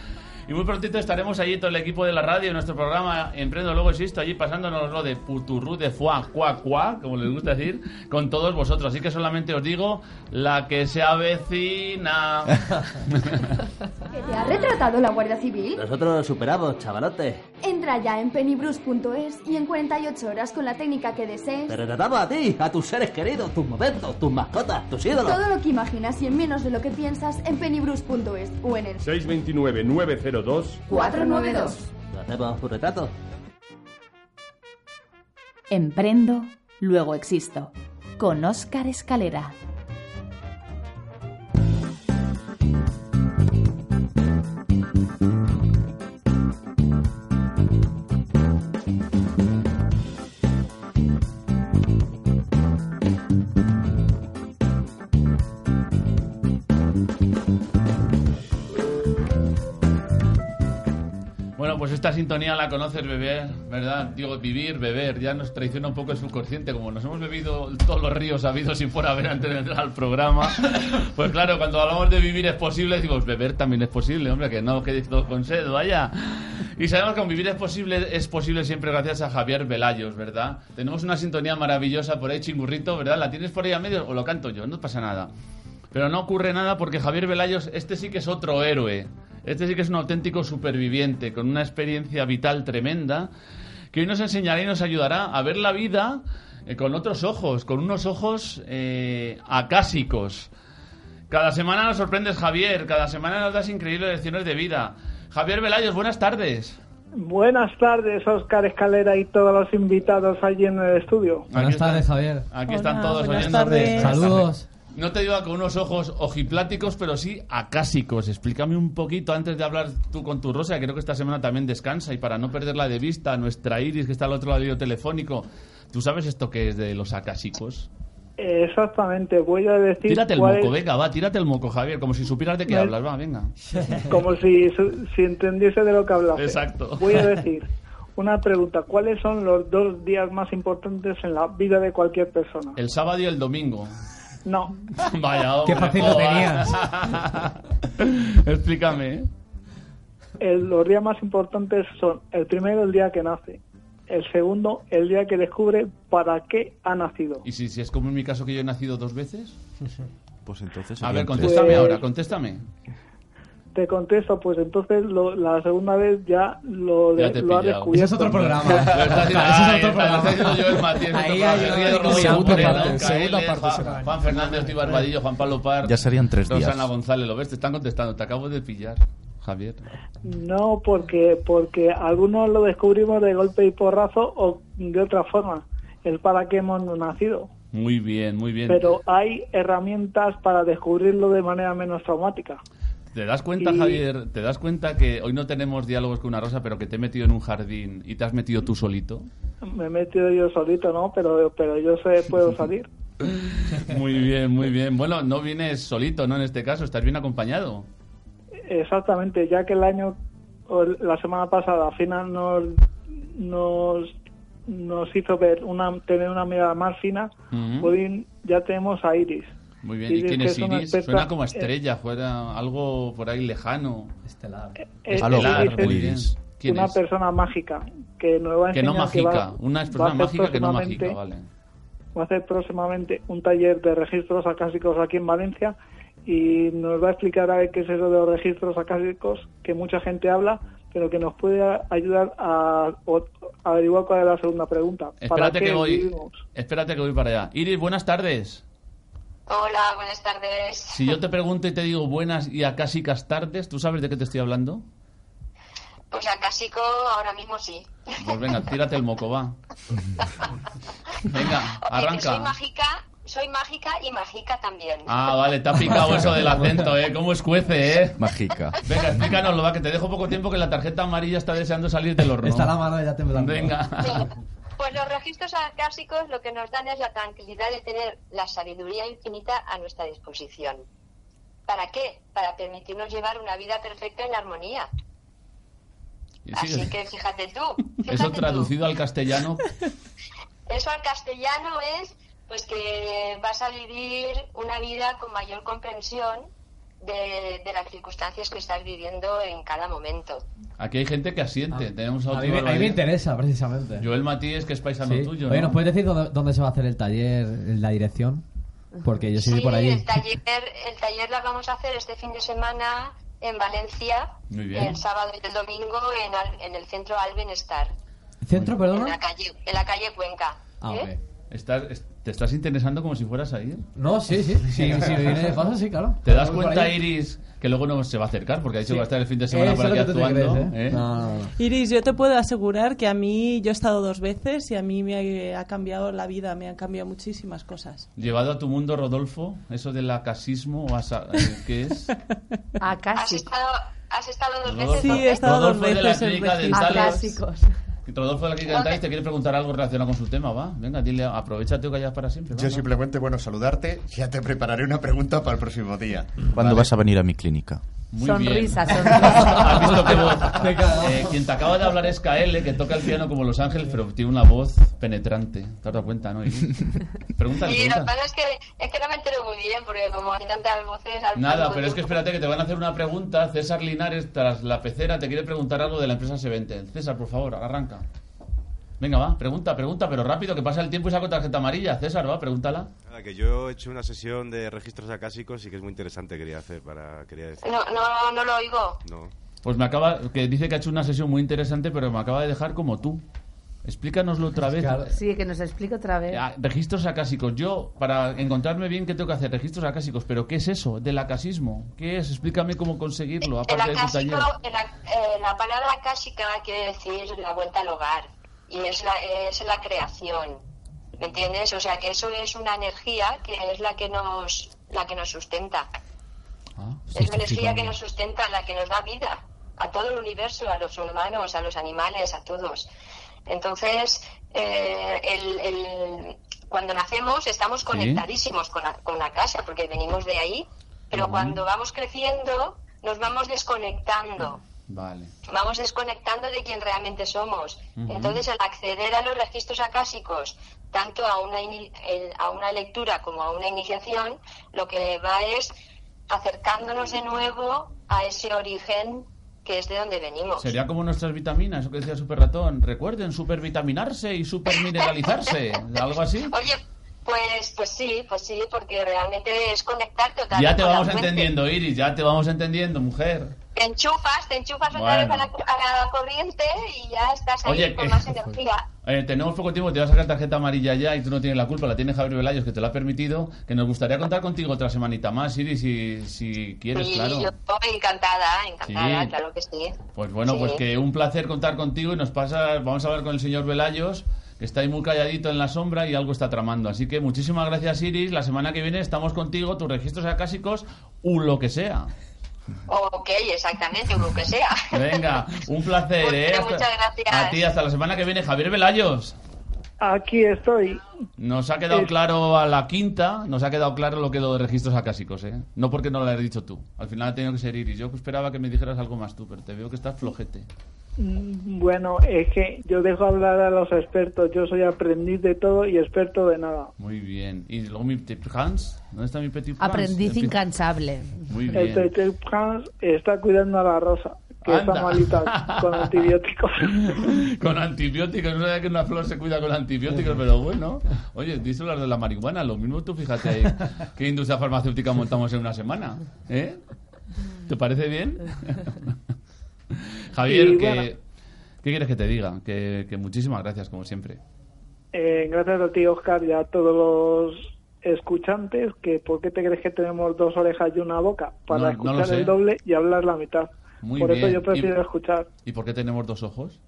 Speaker 2: Y muy prontito estaremos allí todo el equipo de la radio, nuestro programa Emprendo Luego Existo, allí pasándonos lo de puturru, de fuá, cuá, cuá, como les gusta decir, con todos vosotros. Así que solamente os digo la que se avecina. [laughs]
Speaker 14: ¿Que te ha retratado la Guardia Civil?
Speaker 15: Nosotros lo superamos, chavalote.
Speaker 14: Entra ya en pennybrus.es y en 48 horas con la técnica que desees.
Speaker 15: Te retratamos a ti, a tus seres queridos, tus momentos, tus mascotas, tus ídolos.
Speaker 14: Todo lo que imaginas y en menos de lo que piensas en pennybrus.es o en el
Speaker 16: 629-902.
Speaker 14: 492.
Speaker 15: Lo hacemos un retrato.
Speaker 3: Emprendo, luego existo. Con Óscar Escalera.
Speaker 2: Pues esta sintonía la conoces beber, ¿verdad? Digo, vivir, beber, ya nos traiciona un poco el subconsciente, como nos hemos bebido todos los ríos habidos y por haber antes de entrar al programa. Pues claro, cuando hablamos de vivir es posible, decimos, beber también es posible, hombre, que no quede todo con sed, vaya. Y sabemos que con vivir es posible, es posible siempre gracias a Javier Velayos, ¿verdad? Tenemos una sintonía maravillosa por ahí, chingurrito, ¿verdad? ¿La tienes por ahí a medio o lo canto yo? No pasa nada. Pero no ocurre nada porque Javier Velayos, este sí que es otro héroe. Este sí que es un auténtico superviviente, con una experiencia vital tremenda, que hoy nos enseñará y nos ayudará a ver la vida eh, con otros ojos, con unos ojos eh, acásicos. Cada semana nos sorprendes, Javier, cada semana nos das increíbles lecciones de vida. Javier Velayos, buenas tardes.
Speaker 17: Buenas tardes, Oscar Escalera y todos los invitados allí en el estudio.
Speaker 7: Buenas tardes, Javier.
Speaker 2: Aquí están todos
Speaker 7: buenas
Speaker 2: oyéndote.
Speaker 7: tardes. Saludos.
Speaker 2: No te digo con unos ojos ojipláticos, pero sí acásicos. Explícame un poquito antes de hablar tú con tu Rosa, que creo que esta semana también descansa y para no perderla de vista, nuestra Iris que está al otro lado del telefónico. ¿Tú sabes esto que es de los acásicos?
Speaker 17: Exactamente, voy a decir.
Speaker 2: Tírate el moco,
Speaker 17: es-
Speaker 2: venga, va, tírate el moco, Javier, como si supieras de qué hablas, va, venga. [laughs]
Speaker 17: Como si, si entendiese de lo que hablase.
Speaker 2: Exacto.
Speaker 17: Voy a [laughs] decir una pregunta: ¿cuáles son los dos días más importantes en la vida de cualquier persona?
Speaker 2: El sábado y el domingo.
Speaker 17: No. [laughs]
Speaker 2: Vaya, hombre.
Speaker 17: Qué fácil lo
Speaker 2: joder.
Speaker 17: tenías. [laughs]
Speaker 2: Explícame. ¿eh?
Speaker 17: El- los días más importantes son el primero, el día que nace. El segundo, el día que descubre para qué ha nacido.
Speaker 2: ¿Y si, si es como en mi caso que yo he nacido dos veces?
Speaker 5: Pues entonces.
Speaker 2: A
Speaker 5: serían
Speaker 2: ver,
Speaker 5: tres.
Speaker 2: contéstame
Speaker 17: Pues-
Speaker 2: ahora, contéstame.
Speaker 17: Te contesto, pues entonces lo- la segunda vez ya lo,
Speaker 2: Ya
Speaker 17: de- lo ha
Speaker 2: pillado.
Speaker 17: descubierto.
Speaker 7: Ese es otro programa. [laughs] Ese es otro programa.
Speaker 2: Matías,
Speaker 7: Ahí hay segunda parte,
Speaker 2: Juan, Fernández, Barbadillo, Juan Pablo Par.
Speaker 5: Ya serían tres días.
Speaker 2: Rosana González, ¿lo ves? Te están contestando. Te acabo de pillar, Javier.
Speaker 17: No, porque porque algunos lo descubrimos de golpe y porrazo o de otra forma. El para qué hemos nacido.
Speaker 2: Muy bien, muy bien.
Speaker 17: Pero hay herramientas para descubrirlo de manera menos traumática.
Speaker 2: ¿Te das cuenta,
Speaker 17: Y-
Speaker 2: Javier? ¿Te das cuenta que hoy no tenemos diálogos con una rosa, pero que te he metido en un jardín y te has metido tú solito?
Speaker 17: Me he metido yo solito, ¿no? Pero, pero yo sé, puedo [laughs] salir.
Speaker 2: Muy bien, muy bien. Bueno, no vienes solito, ¿no? En este caso, estás bien acompañado.
Speaker 17: Exactamente, ya que el año, o la semana pasada, al final nos, nos, nos hizo ver una, tener una mirada más fina, hoy ya tenemos a Iris.
Speaker 2: Muy bien. ¿Y quién es Iris? Suena como
Speaker 17: eh,
Speaker 2: estrella, fuera algo por ahí lejano.
Speaker 7: Estelar.
Speaker 17: eh,
Speaker 2: Estelar,
Speaker 17: Iris es
Speaker 2: muy bien. ¿Quién
Speaker 17: una
Speaker 2: es?
Speaker 17: persona mágica que nos va a
Speaker 2: Que no
Speaker 17: que
Speaker 2: mágica.
Speaker 17: va-
Speaker 2: Una persona mágica que no mágica, vale.
Speaker 17: va a hacer próximamente un taller de registros acásicos aquí en Valencia y nos va a explicar a ver qué es eso de los registros acásicos que mucha gente habla, pero que nos puede ayudar a, a averiguar cuál es la segunda pregunta. ¿Para
Speaker 2: Espérate que voy.
Speaker 17: vivimos?
Speaker 2: Espérate que voy para allá. Iris, buenas tardes.
Speaker 18: Hola, buenas tardes.
Speaker 2: Si yo te pregunto y te digo buenas y acásicas tardes, ¿tú sabes de qué te estoy hablando?
Speaker 18: Pues a Casico ahora mismo sí.
Speaker 2: Pues venga, tírate el moco, va. Venga,
Speaker 18: Eh, Soy
Speaker 2: arranca.
Speaker 18: mágica, soy mágica y mágica también.
Speaker 2: Ah, vale, te ha picado eso del acento, ¿eh? ¿Cómo escuece, eh?
Speaker 5: Mágica.
Speaker 2: Venga, explícanoslo, va, que te dejo poco tiempo que la tarjeta amarilla está deseando salir del horno.
Speaker 7: Está la mano ya temblando.
Speaker 2: Venga.
Speaker 18: Pues los registros acásicos lo que nos dan es la tranquilidad de tener la sabiduría infinita a nuestra disposición. ¿Para qué? Para permitirnos llevar una vida perfecta en armonía.
Speaker 2: Sí,
Speaker 18: Así que fíjate tú. [laughs]
Speaker 2: Eso
Speaker 18: fíjate tú.
Speaker 2: traducido al castellano.
Speaker 18: Eso al castellano es pues que vas a vivir una vida con mayor comprensión de, de las circunstancias que estás viviendo en cada momento.
Speaker 2: Aquí hay gente que asiente. Tenemos
Speaker 7: A
Speaker 2: a
Speaker 7: mí, me- a mí me interesa, precisamente.
Speaker 2: Joel Matías, que es paisano
Speaker 7: Sí.
Speaker 2: tuyo.
Speaker 7: Oye,
Speaker 2: ¿no?
Speaker 7: ¿nos puedes decir dónde, dónde se va a hacer el taller, la dirección? Porque yo soy
Speaker 18: Sí,
Speaker 7: por allí.
Speaker 18: el taller, el taller la vamos a hacer este fin de semana en Valencia,
Speaker 7: Muy bien.
Speaker 18: el sábado y el domingo en, Al- en el centro Albenestar,
Speaker 7: ¿Centro,
Speaker 18: en
Speaker 7: perdona?
Speaker 18: la calle, en la calle Cuenca.
Speaker 7: Ah,
Speaker 18: ¿eh?
Speaker 2: Estás- es- ¿Te estás interesando como si fueras a ir?
Speaker 7: No, sí, sí. [laughs] sí, si me viene de paso, sí, claro.
Speaker 2: ¿Te das cuenta. Iris, que luego no se va a acercar? Porque ha dicho
Speaker 7: Sí.
Speaker 2: que va a estar el fin de semana
Speaker 7: Eso
Speaker 2: por aquí actuando.
Speaker 7: crees, ¿eh?
Speaker 2: ¿eh?
Speaker 7: No, no, no.
Speaker 10: Iris, yo te puedo asegurar que a mí, yo he estado dos veces y a mí me ha cambiado la vida, me han cambiado muchísimas cosas.
Speaker 2: Llevado a tu mundo, Rodolfo, eso del acasismo, o asa- eh, ¿qué es? [laughs]
Speaker 18: ¿Has estado, has estado dos veces?
Speaker 10: Sí, he estado dos
Speaker 2: Rodolfo de la
Speaker 10: veces en
Speaker 2: clínica.
Speaker 10: Acásicos.
Speaker 2: Rodolfo de la clínica Dentales te quiere preguntar algo relacionado con su tema, va. Venga, dile, aprovechate que callas para siempre.
Speaker 6: Yo simplemente, bueno, saludarte. Ya te prepararé una pregunta para el próximo día.
Speaker 5: ¿Cuándo vas a venir a mi clínica?
Speaker 2: Muy
Speaker 8: Sonrisa,
Speaker 2: bien. [laughs]
Speaker 8: sonrisa.
Speaker 2: ¿Has visto qué voz? Eh, quien te acaba de hablar es KL, que toca el piano como Los Ángeles, pero tiene una voz penetrante. ¿Te has dado cuenta, no? [laughs] Pregúntale,
Speaker 18: Y lo que pasa es que, es que no me entero muy bien, porque como hay tantas voces... al
Speaker 2: Nada, pero es que
Speaker 18: tiempo-
Speaker 2: espérate que te van a hacer una pregunta. César Linares, tras la pecera, te quiere preguntar algo de la empresa Sevente. César, por favor, arranca. Venga, va, pregunta, pregunta, pero rápido, que pasa el tiempo y saco tarjeta amarilla. César, va, pregúntala.
Speaker 16: Nada, que yo he hecho una sesión de registros acásicos y que es muy interesante, quería hacer para... Quería decir.
Speaker 18: No, no, no lo oigo.
Speaker 16: No.
Speaker 2: Pues me acaba, que dice que ha hecho una sesión muy interesante, pero me acaba de dejar como tú. Explícanoslo otra vez.
Speaker 8: Sí, que nos explique otra vez.
Speaker 2: Ah, registros acásicos. Yo, para encontrarme bien, ¿qué tengo que hacer? Registros acásicos. ¿Pero qué es eso del acasismo? ¿Qué es? Explícame cómo conseguirlo,
Speaker 18: El
Speaker 2: aparte de tu
Speaker 18: acásico,
Speaker 2: taller.
Speaker 18: el ac- eh, la palabra acásica quiere decir la vuelta al hogar y es la, es la creación, ¿me entiendes? O sea que eso es una energía que es la que nos la que nos sustenta, es la energía que nos sustenta, la que nos da vida a todo el universo, a los humanos, a los animales, a todos. Entonces, eh, el- el- cuando nacemos estamos
Speaker 2: Sí.
Speaker 18: conectadísimos con la, con la casa porque venimos de ahí, pero cuando vamos creciendo nos vamos desconectando
Speaker 2: Vale.
Speaker 18: vamos desconectando de quién realmente somos. Entonces, al acceder a los registros acásicos, tanto a una, a una lectura como a una iniciación, lo que va es acercándonos de nuevo a ese origen que es de donde venimos.
Speaker 2: Sería como nuestras vitaminas, eso que decía Super Ratón. Recuerden, supervitaminarse y supermineralizarse. [laughs] ¿Algo así?
Speaker 18: Oye, pues, pues sí, pues sí, porque realmente es conectarte otra
Speaker 2: Ya te vamos entendiendo, Iris, ya te vamos entendiendo, mujer.
Speaker 18: Te enchufas, te enchufas otra vez a la, a la corriente y ya estás ahí
Speaker 2: Oye,
Speaker 18: con más energía. [laughs]
Speaker 2: Eh, tenemos poco tiempo, te vas a sacar tarjeta amarilla ya y tú no tienes la culpa, la tiene Javier Velayos que te lo ha permitido. Que nos gustaría contar contigo otra semanita más, Iris, si, si quieres,
Speaker 18: Sí,
Speaker 2: claro.
Speaker 18: yo encantada, encantada,
Speaker 2: Sí.
Speaker 18: claro que sí.
Speaker 2: Pues bueno,
Speaker 18: Sí.
Speaker 2: pues que un placer contar contigo y nos pasa, vamos a hablar con el señor Velayos, que está ahí muy calladito en la sombra y algo está tramando. Así que muchísimas gracias, Iris. La semana que viene estamos contigo, tus registros acásicos, o lo que sea.
Speaker 18: Ok, exactamente, o lo que sea.
Speaker 2: Venga, un placer, [laughs]
Speaker 18: Pues,
Speaker 2: ¿eh? Hasta-
Speaker 18: muchas gracias.
Speaker 2: A ti, hasta la semana que viene, Javier Velayos.
Speaker 17: Aquí estoy.
Speaker 2: Nos ha quedado claro a la quinta, nos ha quedado claro lo que lo de registros acásicos, ¿eh? No porque no lo hayas dicho tú. Al final ha tenido que ser Iris. Yo esperaba que me dijeras algo más tú, pero te veo que estás flojete.
Speaker 17: Mm, Bueno, es que yo dejo hablar a los expertos. Yo soy aprendiz de todo y experto de nada.
Speaker 2: Muy bien. ¿Y luego mi Petit Hans? ¿Dónde está mi Petit Hans?
Speaker 8: Aprendiz
Speaker 2: El
Speaker 8: incansable.
Speaker 2: Muy
Speaker 17: El
Speaker 2: bien.
Speaker 17: Tete Hans está cuidando a la rosa, que
Speaker 2: Anda.
Speaker 17: está malita con [laughs] antibióticos.
Speaker 2: con antibióticos. No sabía que una flor se cuida con antibióticos, pero bueno. Oye, díselo las de la marihuana. Lo mismo tú fíjate ahí [laughs] qué industria farmacéutica montamos en una semana. ¿Eh? ¿Te parece bien? [laughs] Javier,
Speaker 17: Y
Speaker 2: que,
Speaker 17: bueno.
Speaker 2: ¿qué quieres que te diga? Que, que muchísimas gracias, como siempre.
Speaker 17: Eh, gracias a ti, Oscar, y a todos los escuchantes, que ¿por qué te crees que tenemos dos orejas y una boca? Para
Speaker 2: No-
Speaker 17: escuchar el doble y hablar la mitad.
Speaker 2: Muy
Speaker 17: Por eso
Speaker 2: bien.
Speaker 17: yo prefiero
Speaker 2: ¿Y-
Speaker 17: escuchar,
Speaker 2: ¿Y por qué tenemos dos ojos?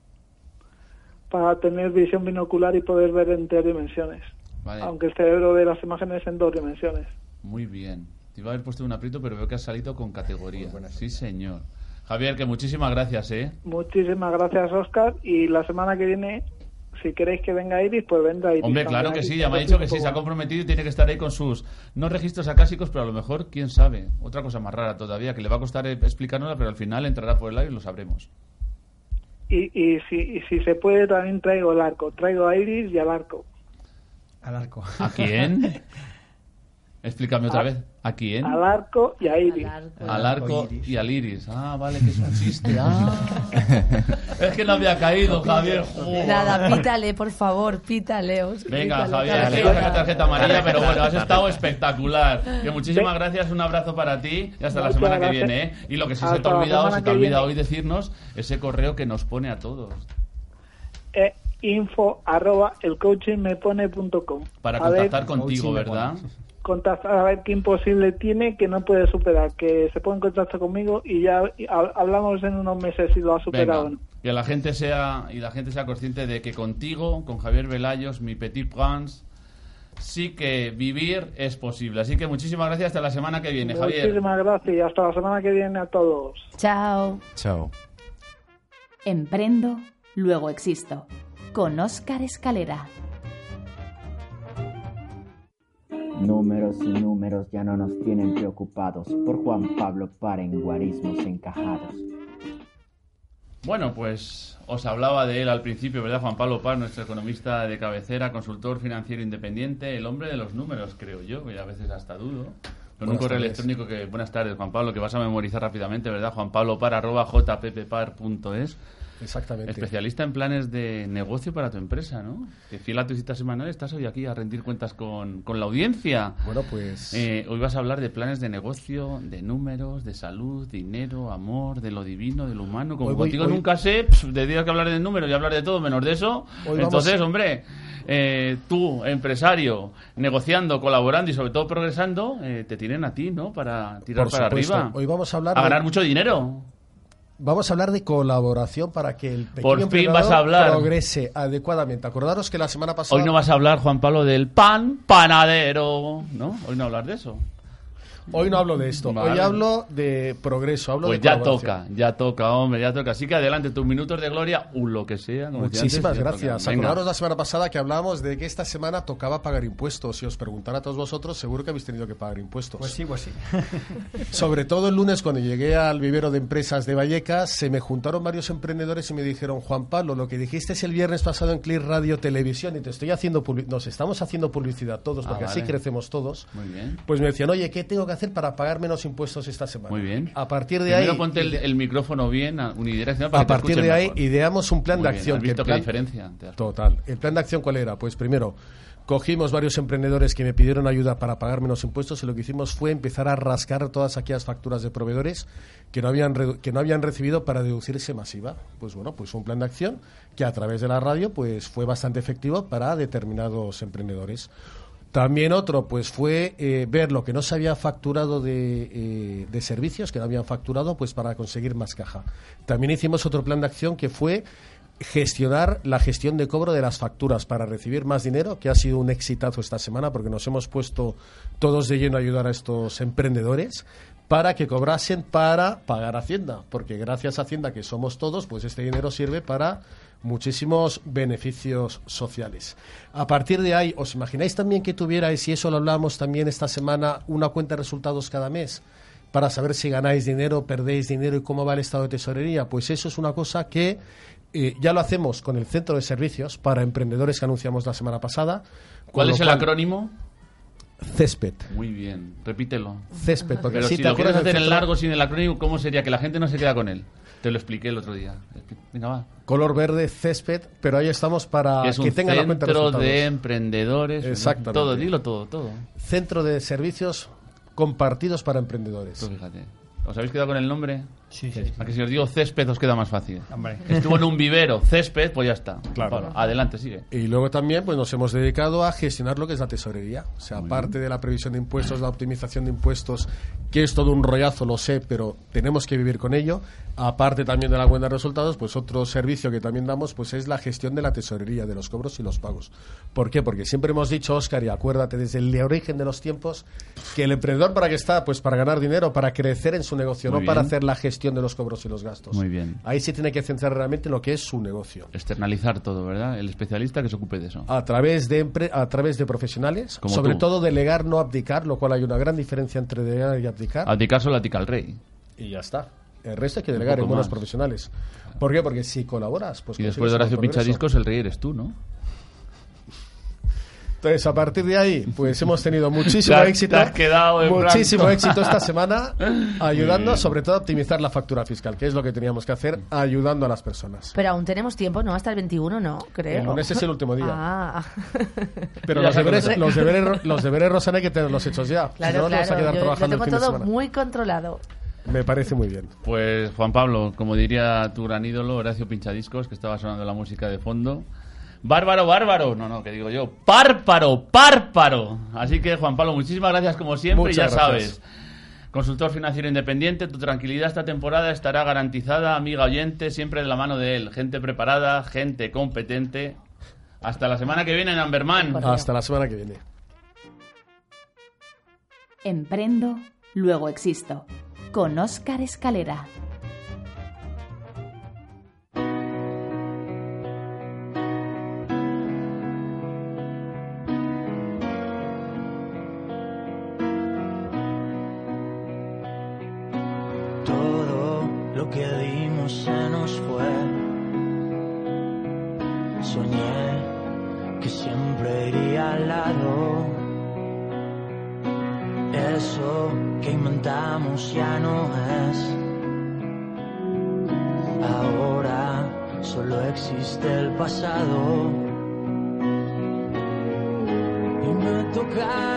Speaker 17: para tener visión binocular y poder ver en tres dimensiones.
Speaker 2: Vale.
Speaker 17: Aunque el cerebro ve las imágenes en dos dimensiones.
Speaker 2: Muy bien. Te iba a haber puesto un aprieto, pero veo que has salido con categoría. Sí, señor. Javier, que muchísimas gracias, ¿eh?
Speaker 17: Muchísimas gracias, Oscar, y la semana que viene si queréis que venga Iris, pues vendrá Iris.
Speaker 2: Hombre, claro que sí, ya me ha dicho que sí, se ha comprometido y tiene que estar ahí con sus, no registros acásicos, pero a lo mejor, quién sabe, otra cosa más rara todavía, que le va a costar eh, explicárnosla, pero al final entrará por el aire y lo sabremos.
Speaker 17: Y, y, si, y si se puede, también traigo el arco. Traigo a Iris y al arco.
Speaker 4: Al arco.
Speaker 2: ¿A quién? [laughs] Explícame otra
Speaker 17: A-
Speaker 2: vez. ¿A quién?
Speaker 17: Al arco y a Iris.
Speaker 2: Al arco y al iris. Ah, vale, que es un chiste. [laughs] Ah. [laughs] es que no había caído, Javier. Joder.
Speaker 8: Nada, pítale, por favor, pítale. Oscar,
Speaker 2: Venga,
Speaker 8: pítale,
Speaker 2: Javier,
Speaker 8: pítale.
Speaker 2: que ibas a sacar tarjeta amarilla, pero bueno, has estado espectacular. Que muchísimas gracias, un abrazo para ti y hasta la semana que viene. ¿eh? Y lo que sí se te ha olvidado, se te ha
Speaker 17: que
Speaker 2: olvidado
Speaker 17: viene.
Speaker 2: hoy decirnos ese correo que nos pone a todos.
Speaker 17: Eh, info arroba elcoachingmepone.com.
Speaker 2: Para
Speaker 17: A ver,
Speaker 2: contactar contigo, ¿verdad?
Speaker 17: Contactar a ver qué imposible tiene que no puede superar, que se pone en contacto conmigo y ya hablamos en unos meses si lo ha superado o
Speaker 2: Venga,
Speaker 17: no.
Speaker 2: que la gente sea y la gente sea consciente de que contigo, con Javier Velayos, mi Petit Prince, sí que vivir es posible. Así que muchísimas gracias hasta la semana que viene, Javier.
Speaker 17: Muchísimas gracias y hasta la semana que viene a todos.
Speaker 8: Chao.
Speaker 5: Chao.
Speaker 3: Emprendo, luego existo. Con Óscar Escalera.
Speaker 19: Números y números ya no nos tienen preocupados por Juan Pablo para en guarismos encajados.
Speaker 2: Bueno, pues os hablaba de él al principio, ¿verdad? Juan Pablo Paz, nuestro economista de cabecera, consultor financiero independiente, el hombre de los números, creo yo, y a veces hasta dudo. Con un
Speaker 9: Buenas
Speaker 2: correo
Speaker 9: tardes.
Speaker 2: electrónico que, buenas tardes, Juan Pablo, que vas a memorizar rápidamente, ¿verdad? Juan Pablo Par, arroba jppar.es.
Speaker 9: Exactamente.
Speaker 2: Especialista en planes de negocio para tu empresa, ¿no? Que fiel a tu cita semanal estás hoy aquí a rendir cuentas con, con la audiencia.
Speaker 9: Bueno, pues...
Speaker 2: Eh, hoy vas a hablar de planes de negocio, de números, de salud, dinero, amor, de lo divino, de lo humano. Como
Speaker 9: Hoy voy-
Speaker 2: contigo
Speaker 9: hoy-
Speaker 2: nunca sé, pf, de días que hablar de números y hablar de todo menos de eso.
Speaker 9: Hoy vamos-
Speaker 2: Entonces, hombre, eh, tú, empresario, negociando, colaborando y sobre todo progresando, eh, te tienen a ti, ¿no? Para tirar
Speaker 9: Por
Speaker 2: para
Speaker 9: supuesto.
Speaker 2: arriba.
Speaker 9: Hoy vamos a hablar
Speaker 2: A
Speaker 9: de-
Speaker 2: ganar mucho dinero.
Speaker 9: Vamos a hablar de colaboración para que el pequeño
Speaker 2: Por fin vas a hablar.
Speaker 9: progrese adecuadamente. Acordaros que la semana pasada...
Speaker 2: Hoy no vas a hablar, Juan Pablo, del pan panadero, ¿no? Hoy no hablar de eso.
Speaker 9: Hoy no hablo de esto. Hoy hablo de progreso. Hablo
Speaker 2: Pues
Speaker 9: de
Speaker 2: ya toca, ya toca, hombre, ya toca. Así que adelante, tus minutos de gloria, o lo que sea. como
Speaker 9: Muchísimas
Speaker 2: antes,
Speaker 9: gracias. Acordaros la semana pasada que hablábamos de que esta semana tocaba pagar impuestos. Si os preguntara a todos vosotros, seguro que habéis tenido que pagar impuestos.
Speaker 4: Pues sí, pues sí. [laughs]
Speaker 9: Sobre todo el lunes, cuando llegué al vivero de empresas de Vallecas, se me juntaron varios emprendedores y me dijeron, Juan Pablo, lo que dijiste el viernes pasado en Clear Radio Televisión y te estoy haciendo publi- nos estamos haciendo publicidad todos,
Speaker 2: Ah,
Speaker 9: porque así crecemos todos.
Speaker 2: Muy bien.
Speaker 9: Pues me decían, oye, ¿qué tengo que hacer para pagar menos impuestos esta semana?
Speaker 2: Muy bien.
Speaker 9: A partir de
Speaker 2: Primero
Speaker 9: ahí...
Speaker 2: ponte el, el micrófono bien, unidireccional, para
Speaker 9: A
Speaker 2: que
Speaker 9: partir de ahí
Speaker 2: mejor.
Speaker 9: ideamos un plan
Speaker 2: Muy
Speaker 9: de
Speaker 2: bien,
Speaker 9: acción.
Speaker 2: ¿Has
Speaker 9: que
Speaker 2: visto qué
Speaker 9: plan-
Speaker 2: diferencia? Te das-
Speaker 9: Total. ¿El plan de acción cuál era? Pues primero, cogimos varios emprendedores que me pidieron ayuda para pagar menos impuestos y lo que hicimos fue empezar a rascar todas aquellas facturas de proveedores que no habían, que no habían recibido para deducirse masiva. Pues bueno, pues un plan de acción que a través de la radio pues fue bastante efectivo para determinados emprendedores. También otro, pues fue eh, ver lo que no se había facturado de, eh, de servicios, que no habían facturado, pues para conseguir más caja. También hicimos otro plan de acción que fue gestionar la gestión de cobro de las facturas para recibir más dinero, que ha sido un exitazo esta semana porque nos hemos puesto todos de lleno a ayudar a estos emprendedores para que cobrasen para pagar Hacienda, porque gracias a Hacienda, que somos todos, pues este dinero sirve para muchísimos beneficios sociales. A partir de ahí, ¿os imagináis también que tuvierais, y eso lo hablamos también esta semana, una cuenta de resultados cada mes? para saber si ganáis dinero, perdéis dinero y cómo va el estado de tesorería. Pues eso es una cosa que eh, ya lo hacemos con el Centro de Servicios para Emprendedores que anunciamos la semana pasada.
Speaker 2: ¿Cuál es el
Speaker 9: cual-
Speaker 2: acrónimo?
Speaker 9: Césped.
Speaker 2: Muy bien, repítelo.
Speaker 9: Césped, porque
Speaker 2: Pero
Speaker 9: si
Speaker 2: si,
Speaker 9: te
Speaker 2: lo quieres hacer en largo sin el acrónimo, ¿cómo sería? Que la gente no se queda con él. Te lo expliqué el otro día. Venga, va.
Speaker 9: Color verde, césped, pero ahí estamos para
Speaker 2: Que es un
Speaker 9: que tengan la cuenta
Speaker 2: centro de emprendedores.
Speaker 9: Exactamente.
Speaker 2: Todo, dilo todo, todo.
Speaker 9: Centro de Servicios compartidos para emprendedores.
Speaker 2: Tú fíjate. ¿Os habéis quedado con el nombre?
Speaker 4: Sí, sí.
Speaker 2: A que si os digo césped os queda más fácil.
Speaker 4: Hombre.
Speaker 2: Estuvo en un vivero, césped, pues ya está.
Speaker 9: Claro.
Speaker 2: Pablo, adelante, sigue.
Speaker 9: Y luego también pues nos hemos dedicado a gestionar lo que es la tesorería. O sea, aparte de la previsión de impuestos, la optimización de impuestos, que es todo un rollazo, lo sé, pero tenemos que vivir con ello. Aparte también de la cuenta de resultados, pues otro servicio que también damos pues es la gestión de la tesorería, de los cobros y los pagos. ¿Por qué? Porque siempre hemos dicho, Óscar, y acuérdate desde el origen de los tiempos, que el emprendedor para qué está, pues para ganar dinero, para crecer en su negocio,
Speaker 2: Muy
Speaker 9: no para
Speaker 2: bien.
Speaker 9: hacer la gestión gestión de los cobros y los gastos.
Speaker 2: Muy bien.
Speaker 9: Ahí se tiene que centrar realmente en lo que es su negocio.
Speaker 2: Externalizar todo, ¿verdad? El especialista que se ocupe de eso.
Speaker 9: A través de, empre- a través de profesionales,
Speaker 2: Como
Speaker 9: sobre
Speaker 2: tú.
Speaker 9: todo delegar, no abdicar, lo cual hay una gran diferencia entre delegar y abdicar.
Speaker 2: Abdicar solo abdica al rey.
Speaker 9: Y ya está. El resto hay que delegar en buenos
Speaker 2: más.
Speaker 9: profesionales. ¿Por qué? Porque si colaboras, pues
Speaker 2: y después de Horacio. Pinchadiscos, el rey eres tú, ¿no?
Speaker 9: Entonces, a partir de ahí, pues hemos tenido [laughs] muchísimo
Speaker 2: has-
Speaker 9: éxito.
Speaker 2: te has quedado en
Speaker 9: muchísimo
Speaker 2: blanco.
Speaker 9: éxito esta semana, [laughs] ayudando sobre todo a optimizar la factura fiscal, que es lo que teníamos que hacer, ayudando a las personas.
Speaker 8: Pero aún tenemos tiempo, ¿no? Hasta el 21, ¿no? Creo.
Speaker 9: El lunes es el último día.
Speaker 8: Ah. [laughs]
Speaker 9: Pero los deberes, los, deberes, los deberes, Rosana, hay que tenerlos hechos ya. si
Speaker 8: Claro,
Speaker 9: no, nos vamos a
Speaker 8: claro.
Speaker 9: quedar
Speaker 8: Yo lo
Speaker 9: trabajando
Speaker 8: tengo
Speaker 9: fin de
Speaker 8: todo
Speaker 9: semana.
Speaker 8: muy controlado.
Speaker 9: Me parece muy bien.
Speaker 2: Pues Juan Pablo, como diría tu gran ídolo, Horacio Pinchadiscos, que estaba sonando la música de fondo. Bárbaro, bárbaro. No, no, que digo yo. Párparo, párparo. Así que, Juan Pablo, muchísimas gracias como siempre.
Speaker 9: Muchas
Speaker 2: ya
Speaker 9: gracias.
Speaker 2: sabes. Consultor financiero independiente, tu tranquilidad esta temporada estará garantizada, amiga oyente, siempre de la mano de él. Gente preparada, gente competente. Hasta la semana que viene en Amberman.
Speaker 9: Hasta la semana que viene.
Speaker 3: Emprendo, luego existo. Con Óscar Escalera.
Speaker 20: Inventamos ya no es. Ahora solo existe el pasado. Y me toca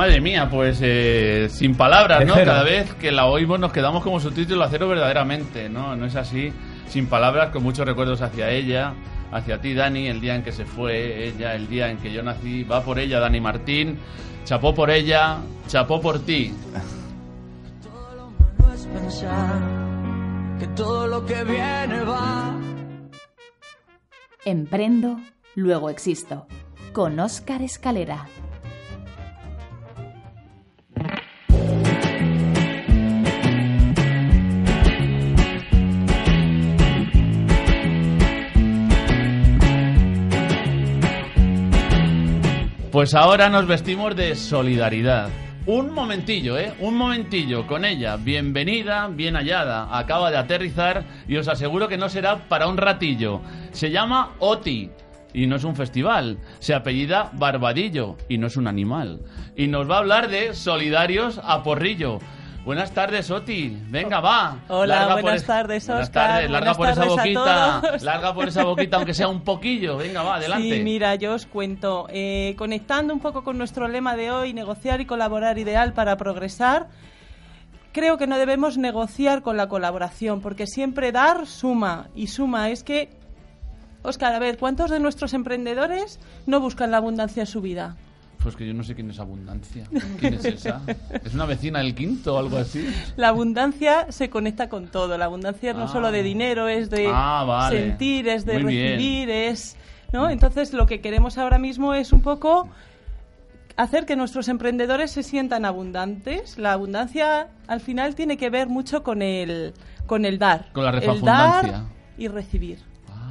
Speaker 2: Madre mía, pues eh, sin palabras, ¿no? Cada vez que la oímos nos quedamos como subtítulo a cero verdaderamente, ¿no? No es así. Sin palabras, con muchos recuerdos hacia ella, hacia ti, Dani, el día en que se fue ella, el día en que yo nací. Va por ella, Dani Martín. Chapó por ella, chapó por ti.
Speaker 20: No es pensar que todo lo que viene va.
Speaker 3: Emprendo, luego existo. Con Óscar Escalera.
Speaker 2: Pues ahora nos vestimos de solidaridad. Un momentillo, ¿eh? Un momentillo con ella. Bienvenida, bien hallada. Acaba de aterrizar y os aseguro que no será para un ratillo. Se llama Oti. Y no es un festival. Se apellida Barbadillo. Y no es un animal. Y nos va a hablar de Solidarios a Porrillo. Buenas tardes, Oti. Venga, va.
Speaker 10: Hola,
Speaker 2: Larga
Speaker 10: buenas
Speaker 2: es-
Speaker 10: tardes,
Speaker 2: Buenas
Speaker 10: Óscar.
Speaker 2: tardes. Larga
Speaker 10: Buenas
Speaker 2: por esa
Speaker 10: tardes
Speaker 2: boquita. Larga por esa boquita, aunque sea un poquillo. Venga, va, adelante.
Speaker 10: Sí, mira, yo os cuento. Eh, conectando un poco con nuestro lema de hoy, negociar y colaborar ideal para progresar, creo que no debemos negociar con la colaboración, porque siempre dar suma. Y suma es que, Oscar, a ver, ¿cuántos de nuestros emprendedores no buscan la abundancia en su vida?
Speaker 2: Pues que yo no sé quién es Abundancia. ¿Quién es esa? ¿Es una vecina del quinto o algo así?
Speaker 10: La abundancia se conecta con todo. La abundancia no
Speaker 2: Ah.
Speaker 10: solo de dinero, es de
Speaker 2: Ah, vale.
Speaker 10: sentir, es de
Speaker 2: Muy bien.
Speaker 10: recibir, es... ¿no? Entonces lo que queremos ahora mismo es un poco hacer que nuestros emprendedores se sientan abundantes. La abundancia al final tiene que ver mucho con el, con el dar.
Speaker 2: Con la
Speaker 10: el dar y recibir.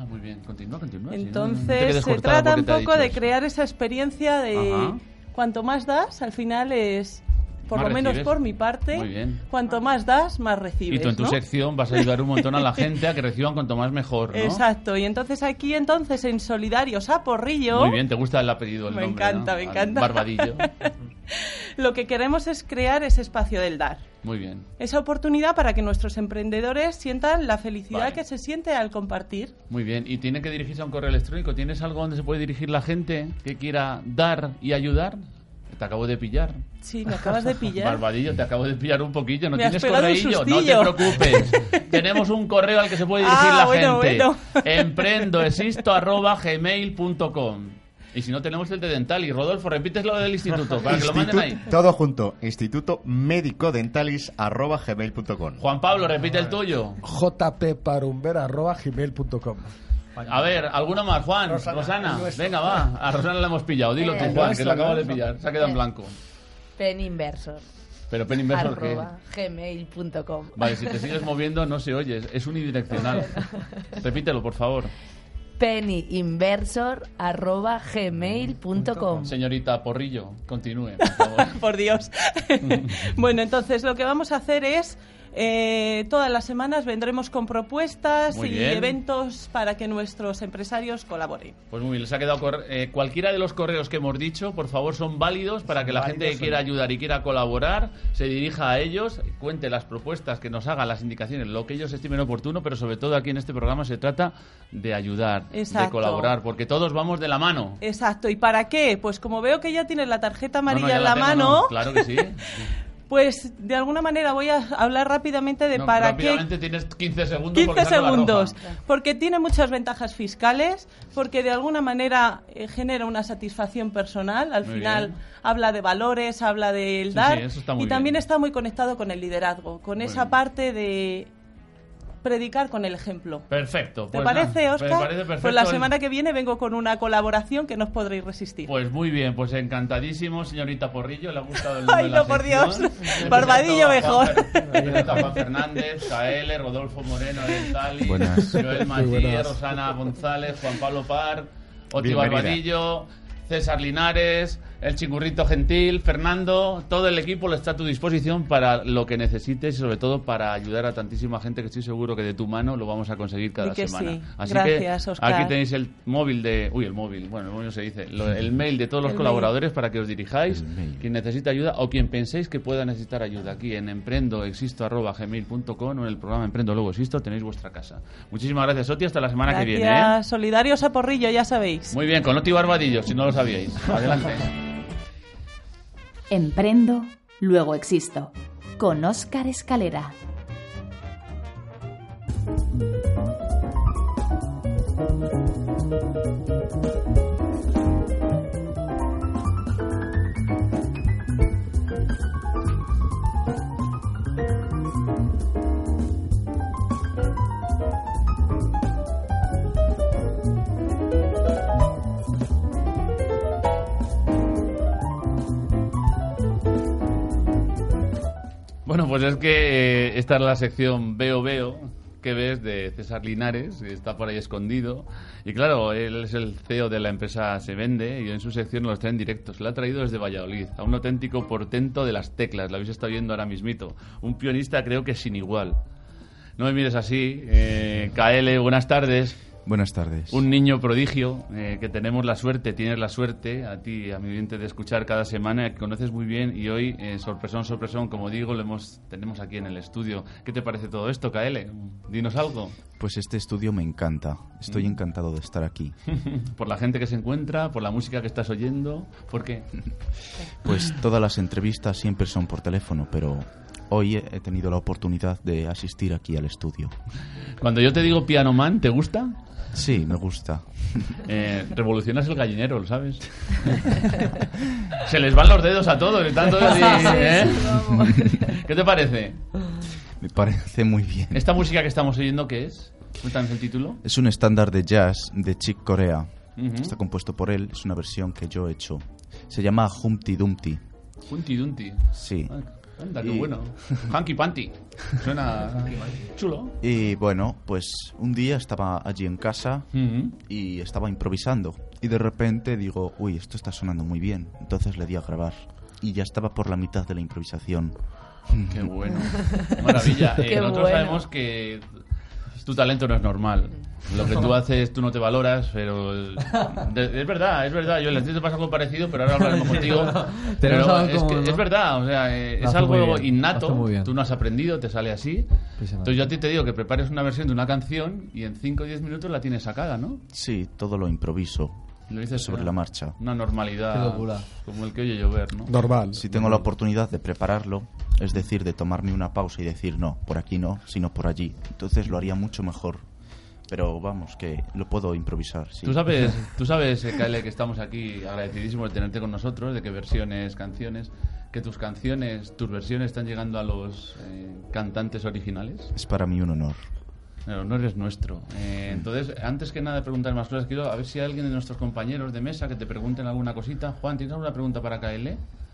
Speaker 2: Muy bien. Continúa, continúa. no- no
Speaker 10: Entonces se trata un poco de crear esa experiencia de
Speaker 2: Ajá.
Speaker 10: cuanto más das, al final es, por lo menos por mi parte,
Speaker 2: Muy bien.
Speaker 10: cuanto más das, más recibes.
Speaker 2: Y tú en tu
Speaker 10: ¿no?
Speaker 2: sección vas a ayudar un montón a la [laughs] gente a que reciban cuanto más mejor, ¿no?
Speaker 10: Exacto, y entonces aquí entonces en Solidarios a Porrillo
Speaker 2: Muy bien, te gusta el apellido, el
Speaker 10: Me
Speaker 2: nombre,
Speaker 10: encanta,
Speaker 2: ¿no?
Speaker 10: me
Speaker 2: Al
Speaker 10: encanta.
Speaker 2: Barbadillo. [laughs]
Speaker 10: lo que queremos es crear ese espacio del dar.
Speaker 2: Muy bien.
Speaker 10: Esa oportunidad para que nuestros emprendedores sientan la felicidad
Speaker 2: Vale.
Speaker 10: que se siente al compartir.
Speaker 2: Muy bien. ¿Y tiene que dirigirse a un correo electrónico? ¿Tienes algo donde se puede dirigir la gente que quiera dar y ayudar? Te acabo de pillar.
Speaker 10: Sí, me acabas de [laughs] pillar.
Speaker 2: Barbadillo, te acabo de pillar un poquillo. ¿No
Speaker 10: Me
Speaker 2: tienes correillo? No te preocupes. [laughs] Tenemos un correo al que se puede dirigir
Speaker 10: Ah,
Speaker 2: la
Speaker 10: bueno,
Speaker 2: gente.
Speaker 10: bueno. [laughs]
Speaker 2: Emprendoexisto arroba gmail.com. Y si no, tenemos el de Dental. Y Rodolfo, repites lo del instituto para que lo manden ahí.
Speaker 21: Todo junto. Instituto Médico Dentalis arroba gmail.com.
Speaker 2: Juan Pablo, repite el tuyo.
Speaker 9: jpparumber.gmail.com
Speaker 2: A ver, ¿alguno más? Juan,
Speaker 9: Rosana.
Speaker 2: Venga, va. A Rosana la hemos pillado. Dilo tú,
Speaker 8: El
Speaker 2: Juan, que lo acabo de pillar. Se ha quedado en blanco.
Speaker 8: Pen inversor.
Speaker 2: Pero pen inversor, ¿qué?
Speaker 8: arroba gmail.com.
Speaker 2: Vale, si te sigues moviendo no se oye, es unidireccional. [laughs] Repítelo, por favor.
Speaker 8: pennyinversor arroba gmail.com.
Speaker 2: Señorita Porrillo, continúe, por [laughs] favor.
Speaker 10: Por Dios. [laughs] bueno, entonces lo que vamos a hacer es eh, todas las semanas vendremos con propuestas
Speaker 2: Muy
Speaker 10: y
Speaker 2: bien.
Speaker 10: eventos para que nuestros empresarios colaboren.
Speaker 2: Pues muy bien, les ha quedado eh, cualquiera de los correos que hemos dicho, por favor, son válidos para que la gente que quiera
Speaker 4: son-
Speaker 2: ayudar y quiera colaborar se dirija a ellos, cuente las propuestas, que nos haga las indicaciones, lo que ellos estimen oportuno, pero sobre todo aquí en este programa se trata de ayudar, de
Speaker 10: Exacto.
Speaker 2: colaborar, porque todos vamos de la mano.
Speaker 10: Exacto. ¿Y para qué? Pues como veo que ya tienes la tarjeta
Speaker 2: No, no,
Speaker 10: amarilla
Speaker 2: ya
Speaker 10: en la,
Speaker 2: tengo,
Speaker 10: mano,
Speaker 2: no, claro que sí. [laughs]
Speaker 10: pues de alguna manera voy a hablar rápidamente de
Speaker 2: No,
Speaker 10: para qué
Speaker 2: tienes 15 segundos.
Speaker 10: 15
Speaker 2: porque saco la
Speaker 10: segundos, porque tiene muchas ventajas fiscales, porque de alguna manera eh, genera una satisfacción personal, al
Speaker 2: Muy
Speaker 10: final
Speaker 2: bien.
Speaker 10: habla de valores, habla del
Speaker 2: Sí,
Speaker 10: dar
Speaker 2: sí, eso está muy
Speaker 10: y también
Speaker 2: bien.
Speaker 10: está muy conectado con el liderazgo, con esa parte de predicar con el ejemplo.
Speaker 2: Perfecto.
Speaker 10: ¿Te
Speaker 2: pues
Speaker 10: parece,
Speaker 2: nada,
Speaker 10: Oscar?
Speaker 2: Me parece perfecto.
Speaker 10: Pues la semana que viene vengo con una colaboración que no os podréis resistir.
Speaker 2: Pues muy bien, pues encantadísimo, señorita Porrillo, le ha gustado el [laughs] nombre
Speaker 10: Ay,
Speaker 2: de la
Speaker 10: no, por
Speaker 2: sección.
Speaker 10: Dios. [laughs] Barbadillo mejor.
Speaker 2: Juan Fernández, Kaele, Rodolfo Moreno, Dentali. Joel
Speaker 5: Muy
Speaker 2: Matí,
Speaker 5: buenas.
Speaker 2: Rosana González, Juan Pablo Par, Oti. Barbadillo, César Linares, el chingurrito gentil, Fernando, todo el equipo está a tu disposición para lo que necesites y sobre todo para ayudar a tantísima gente que estoy seguro que de tu mano lo vamos a conseguir cada
Speaker 10: que
Speaker 2: semana.
Speaker 10: sí.
Speaker 2: Así
Speaker 10: Gracias,
Speaker 2: que
Speaker 10: Óscar.
Speaker 2: aquí tenéis el móvil de, uy, el móvil, bueno, el móvil no se dice, lo- el mail de todos los
Speaker 10: El
Speaker 2: colaboradores para que os dirijáis, quien necesita ayuda o quien penséis que pueda necesitar ayuda. Aquí en emprendoexisto@gmail.com o en el programa Emprendo Luego Existo tenéis vuestra casa. Muchísimas gracias, Oti, hasta la semana que viene. ¿eh?
Speaker 10: Solidarios a Porrillo, ya sabéis.
Speaker 2: Muy bien, con Oti Barbadillo, si no lo sabíais. Adelante.
Speaker 3: Emprendo, luego existo. Con Óscar Escalera.
Speaker 2: Pues es que eh, esta es la sección Veo Veo, que ves de César Linares, está por ahí escondido. Y claro, él es el CEO de la empresa Se Vende y en su sección nos trae en directo. Se la ha traído desde Valladolid, a un auténtico portento de las teclas. Lo habéis estado viendo ahora mismito. Un pionista creo que sin igual. No me mires así. Eh, KL, buenas tardes.
Speaker 5: Buenas tardes.
Speaker 2: Un niño prodigio eh, que tenemos la suerte, tienes la suerte, a ti, a mi oyente, de escuchar cada semana, que conoces muy bien y hoy, eh, sorpresón, sorpresón, como digo, lo hemos, tenemos aquí en el estudio. ¿Qué te parece todo esto, KL? Dinos algo.
Speaker 5: Pues este estudio me encanta. Estoy
Speaker 2: Mm.
Speaker 5: encantado de estar aquí. [laughs]
Speaker 2: por la gente que se encuentra, por la música que estás oyendo, ¿por qué? [laughs]
Speaker 5: Pues todas las entrevistas siempre son por teléfono, pero hoy he he tenido la oportunidad de asistir aquí al estudio.
Speaker 2: Cuando yo te digo Piano Man, ¿te gusta?
Speaker 5: Sí, me gusta. [laughs]
Speaker 2: Eh, revolucionas el gallinero, ¿lo sabes? [laughs] Se les van los dedos a todos, están todos así,
Speaker 5: Sí, sí,
Speaker 2: ¿eh? [laughs] ¿Qué te parece?
Speaker 5: Me parece muy bien.
Speaker 2: ¿Esta música que estamos oyendo qué es? Cuéntanos el título.
Speaker 5: Es un estándar de jazz de Chick Corea. Está compuesto por él, es una versión que yo he hecho. Se llama Humpty Dumpty.
Speaker 2: Hunty Dunty.
Speaker 5: Sí.
Speaker 2: Ah, Anda, qué
Speaker 5: Y-
Speaker 2: bueno. Hanky Panty. Suena chulo.
Speaker 5: Y bueno, pues un día estaba allí en casa y estaba improvisando. Y de repente digo, uy, esto está sonando muy bien. Entonces le di a grabar. Y ya estaba por la mitad de la improvisación.
Speaker 2: Qué [laughs] bueno. Maravilla. Eh,
Speaker 5: Qué
Speaker 2: nosotros
Speaker 5: bueno.
Speaker 2: sabemos que tu talento no es normal. Lo que tú [laughs] haces, tú no te valoras, pero es verdad, es verdad. Yo en el te pasa algo parecido, pero ahora hablaremos [laughs] contigo. Pero es, es verdad, o sea, eh, es algo innato.
Speaker 7: muy bien.
Speaker 2: Tú no has aprendido, te sale así. Entonces yo a ti te digo que prepares una versión de una canción y en 5 o 10 minutos la tienes sacada, ¿no?
Speaker 5: Sí, todo lo improviso.
Speaker 2: Lo dices
Speaker 5: sobre la marcha.
Speaker 2: Una normalidad.
Speaker 5: Qué locura.
Speaker 2: Como el que oye llover, ¿no?
Speaker 5: Si tengo la oportunidad de prepararlo, es decir, de tomarme una pausa y decir, no, por aquí no, sino por allí. Entonces lo haría mucho mejor. Pero vamos, que lo puedo improvisar. sí.
Speaker 2: Tú sabes, tú sabes, eh, Kyle, que estamos aquí agradecidísimos de tenerte con nosotros, de que versiones, canciones, que tus canciones, tus versiones están llegando a los eh, cantantes originales.
Speaker 5: Es para mí un honor.
Speaker 2: El honor es nuestro. Eh, entonces, antes que nada preguntar más cosas, quiero a ver si hay alguien de nuestros compañeros de mesa que te pregunten alguna cosita. Juan, ¿tienes alguna pregunta para KL?